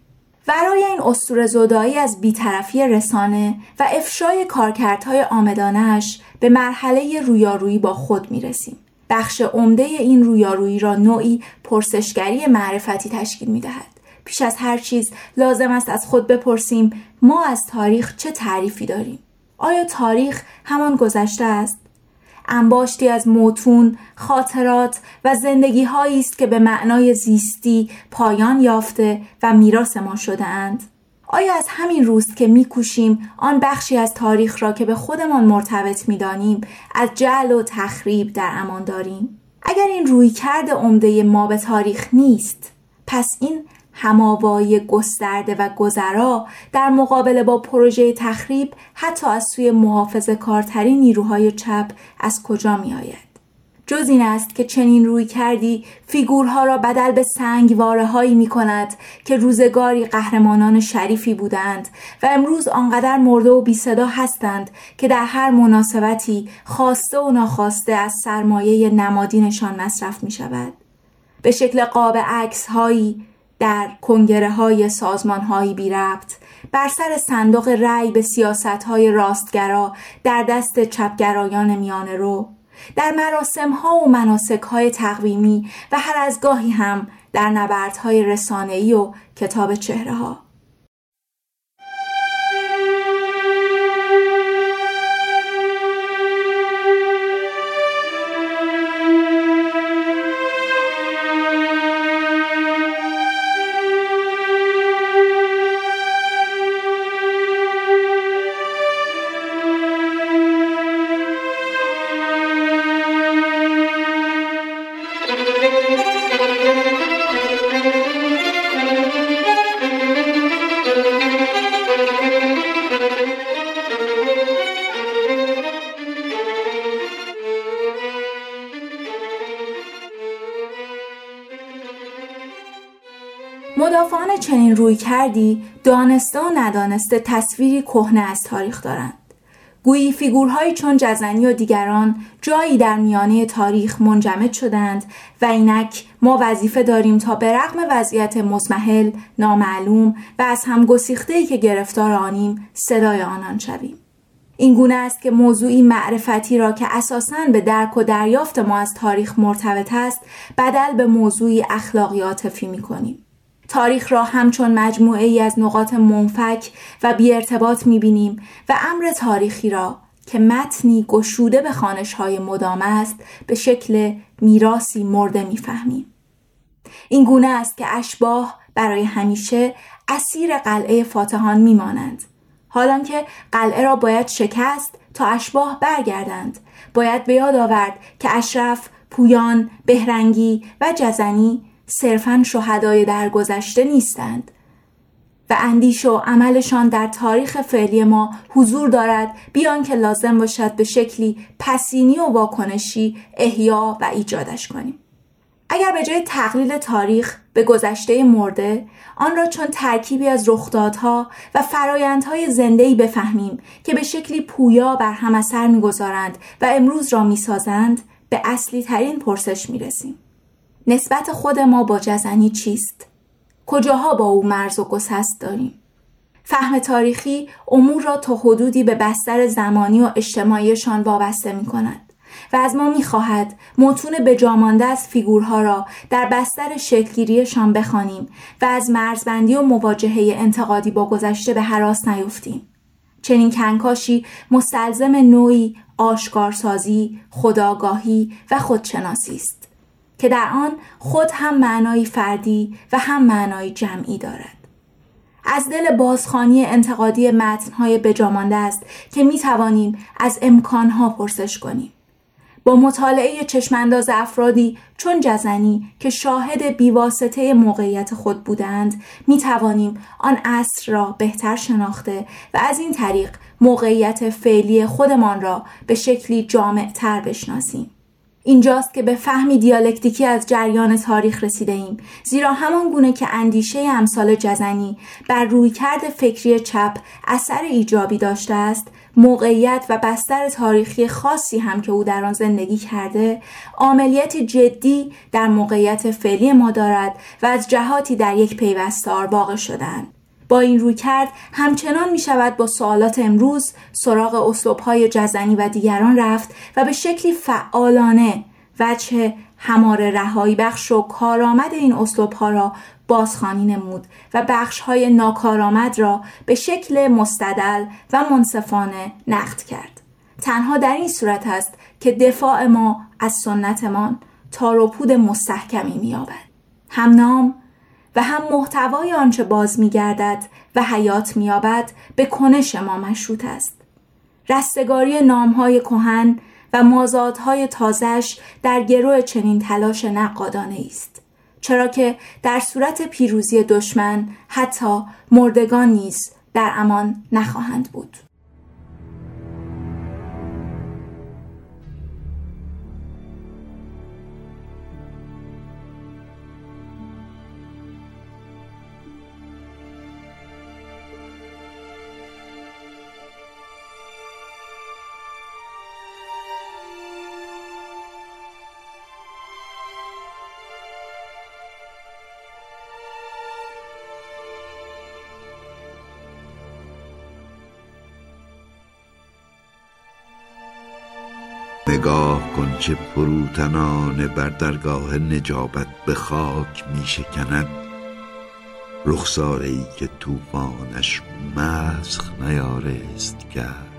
ورای این اسطوره زدایی از بیطرفی رسانه و افشای کارکردهای آمدانش به مرحله رویارویی با خود می رسیم. بخش عمده این رویارویی را نوعی پرسشگری معرفتی تشکیل می دهد. پیش از هر چیز لازم است از خود بپرسیم ما از تاریخ چه تعریفی داریم؟ آیا تاریخ همان گذشته است؟ انباشتی از موتون، خاطرات و زندگی است که به معنای زیستی پایان یافته و میراث ما شده اند. آیا از همین روست که میکوشیم آن بخشی از تاریخ را که به خودمان مرتبط می‌دانیم از جعل و تخریب در امان داریم اگر این روی کرد عمده ما به تاریخ نیست پس این هماوایی گسترده و گذرا در مقابله با پروژه تخریب حتی از سوی محافظ کارترین نیروهای چپ از کجا می آید؟ جز این است که چنین روی کردی فیگورها را بدل به سنگواره هایی می کند که روزگاری قهرمانان شریفی بودند و امروز آنقدر مرده و بی صدا هستند که در هر مناسبتی خواسته و ناخواسته از سرمایه نمادینشان مصرف می شود. به شکل قاب عکس هایی در کنگره های سازمان هایی بی ربط بر سر صندوق رأی به سیاست های راستگرا در دست چپگرایان میانه رو در مراسم ها و مناسک های تقویمی و هر از گاهی هم در نبردهای رسانه‌ای و کتاب چهره ها. روی کردی دانسته و ندانسته تصویری کهنه از تاریخ دارند. گویی فیگورهایی چون جزنی و دیگران جایی در میانه تاریخ منجمد شدند و اینک ما وظیفه داریم تا به رغم وضعیت مزمحل، نامعلوم و از هم گسیختهی که گرفتار آنیم صدای آنان شویم. این گونه است که موضوعی معرفتی را که اساساً به درک و دریافت ما از تاریخ مرتبط است بدل به موضوعی اخلاقی عاطفی می کنیم. تاریخ را همچون مجموعه ای از نقاط منفک و بی ارتباط می بینیم و امر تاریخی را که متنی گشوده به خانش های مدام است به شکل میراسی مرده می‌فهمیم. این گونه است که اشباه برای همیشه اسیر قلعه فاتحان میمانند. حالان که قلعه را باید شکست تا اشباه برگردند. باید به یاد آورد که اشرف، پویان، بهرنگی و جزنی صرفا شهدای درگذشته نیستند و اندیش و عملشان در تاریخ فعلی ما حضور دارد بیان که لازم باشد به شکلی پسینی و واکنشی احیا و ایجادش کنیم. اگر به جای تقلیل تاریخ به گذشته مرده آن را چون ترکیبی از رخدادها و فرایندهای زندهی بفهمیم که به شکلی پویا بر هم اثر می‌گذارند و امروز را می‌سازند به اصلی ترین پرسش می‌رسیم نسبت خود ما با جزنی چیست؟ کجاها با او مرز و گسست داریم؟ فهم تاریخی امور را تا حدودی به بستر زمانی و اجتماعیشان وابسته می کند و از ما می خواهد متون بجامانده از فیگورها را در بستر شکلگیریشان بخوانیم و از مرزبندی و مواجهه انتقادی با گذشته به حراس نیفتیم. چنین کنکاشی مستلزم نوعی آشکارسازی، خداگاهی و خودشناسی است. که در آن خود هم معنایی فردی و هم معنایی جمعی دارد. از دل بازخانی انتقادی متنهای بجامانده است که می توانیم از امکانها پرسش کنیم. با مطالعه چشمانداز افرادی چون جزنی که شاهد بیواسطه موقعیت خود بودند می توانیم آن عصر را بهتر شناخته و از این طریق موقعیت فعلی خودمان را به شکلی جامعتر بشناسیم. اینجاست که به فهمی دیالکتیکی از جریان تاریخ رسیده ایم زیرا همان گونه که اندیشه امثال جزنی بر رویکرد فکری چپ اثر ایجابی داشته است موقعیت و بستر تاریخی خاصی هم که او در آن زندگی کرده عملیت جدی در موقعیت فعلی ما دارد و از جهاتی در یک پیوستار واقع شدند با این روی کرد همچنان می شود با سوالات امروز سراغ اسلوب های جزنی و دیگران رفت و به شکلی فعالانه وجه همار رهایی بخش و کارآمد این اسلوب ها را بازخوانی نمود و بخش های ناکارآمد را به شکل مستدل و منصفانه نقد کرد. تنها در این صورت است که دفاع ما از سنتمان تاروپود مستحکمی مییابد. همنام و هم محتوای آنچه باز میگردد و حیات مییابد به کنش ما مشروط است. رستگاری نامهای کهن و مازادهای تازش در گروه چنین تلاش نقادانه است. چرا که در صورت پیروزی دشمن حتی مردگان نیز در امان نخواهند بود. نگاه کن که فروتنان بر درگاه نجابت به خاک می شکند. رخساره ای که توفانش مسخ نیارست کرد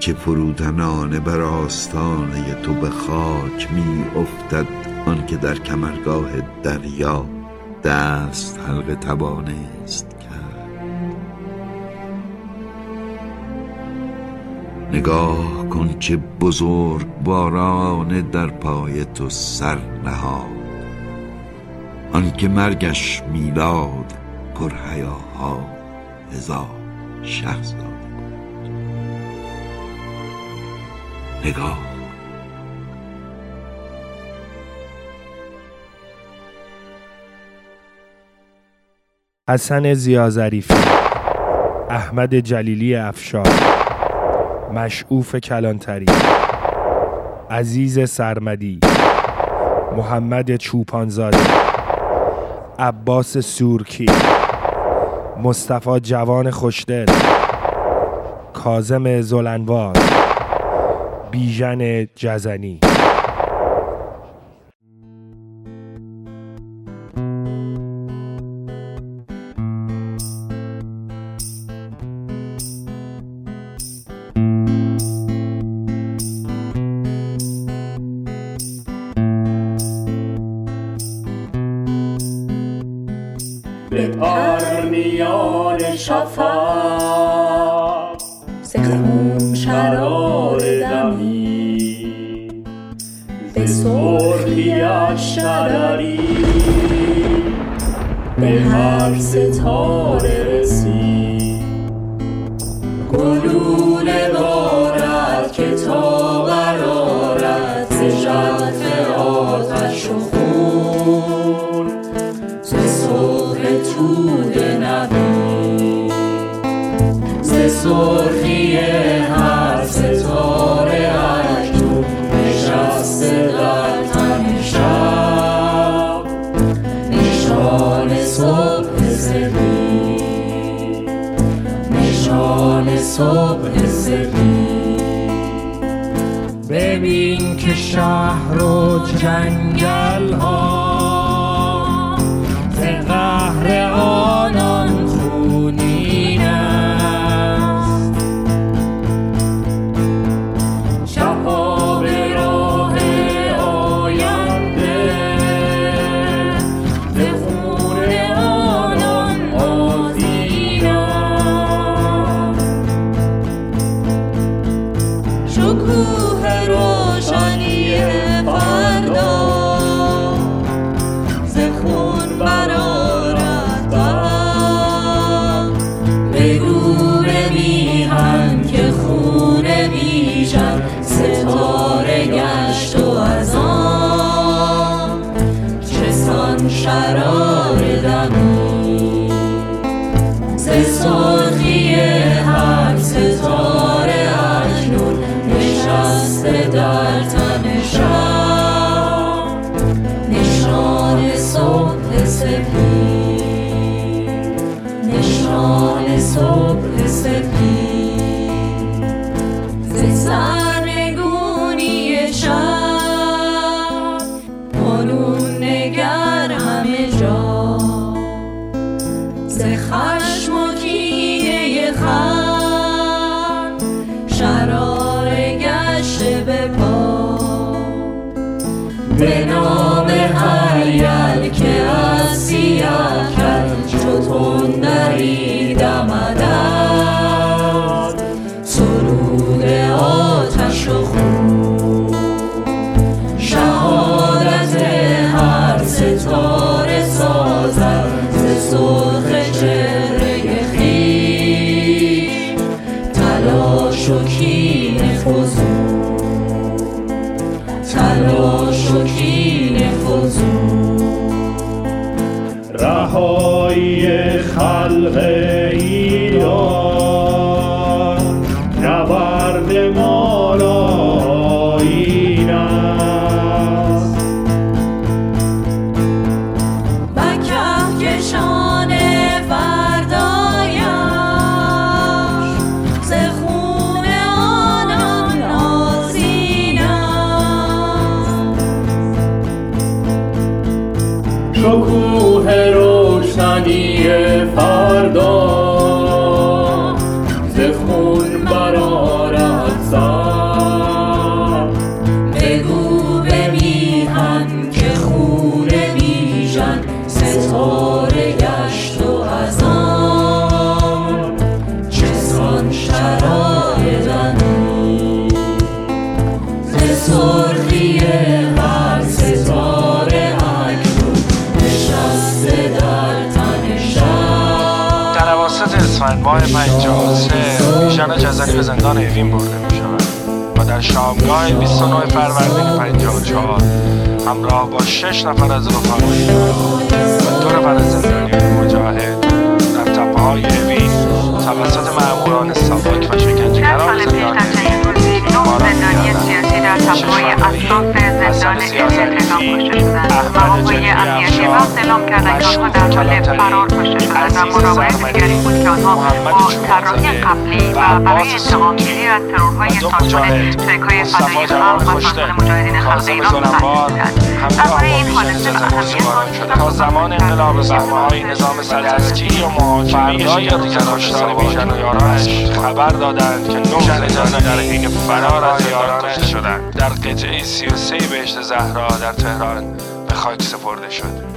که فروتنان بر آستانه تو به خاک می افتد آنکه در کمرگاه دریا دست حلقه توانست نگاه کن چه بزرگ باران در پای تو سر نهاد. آنکه مرگش میلاد پر حیاها هزار شخص نگاه حسن زیازریفی احمد جلیلی افشار. مشعوف کلانتری. عزیز سرمدی. محمد چوپانزاده عباس سورکی. مصطفی جوان خوشدل. کازم زلنوار. بیژن جزنی. شهر و جنگل. خلق زندان اوین برده می شود و در شامگاه 29 فروردین 54 همراه با شش نفر از رفقای و دو نفر از زندانیان مجاهد در تپه های اوین توسط مأموران ساواک و شکنجهگران زندان زندانی سیاسی در تپه‌های اطراف زندان اعلام کشته شدند مقامهای امنیتی وقت اعلام کردند که آنها در حال فرار کشته شدند و مراقبت دیگری بود که آنها با طراحی قبلی و برای انتقامگیری از ترورهای سازمان ترکهای فدایی خلق و سازمان مجاهدین خلق ایران درباره این حادثه و اهمیت تا زمان انقلاب های نظام سلطنتی و محاکمه دیگر کشتار بیژن و یارانش خبر دادند که نه زندانی در حین فرار از ایران کشته شدند. در قطعه 33 بهشت زهرا در تهران به خاک سپرده شد.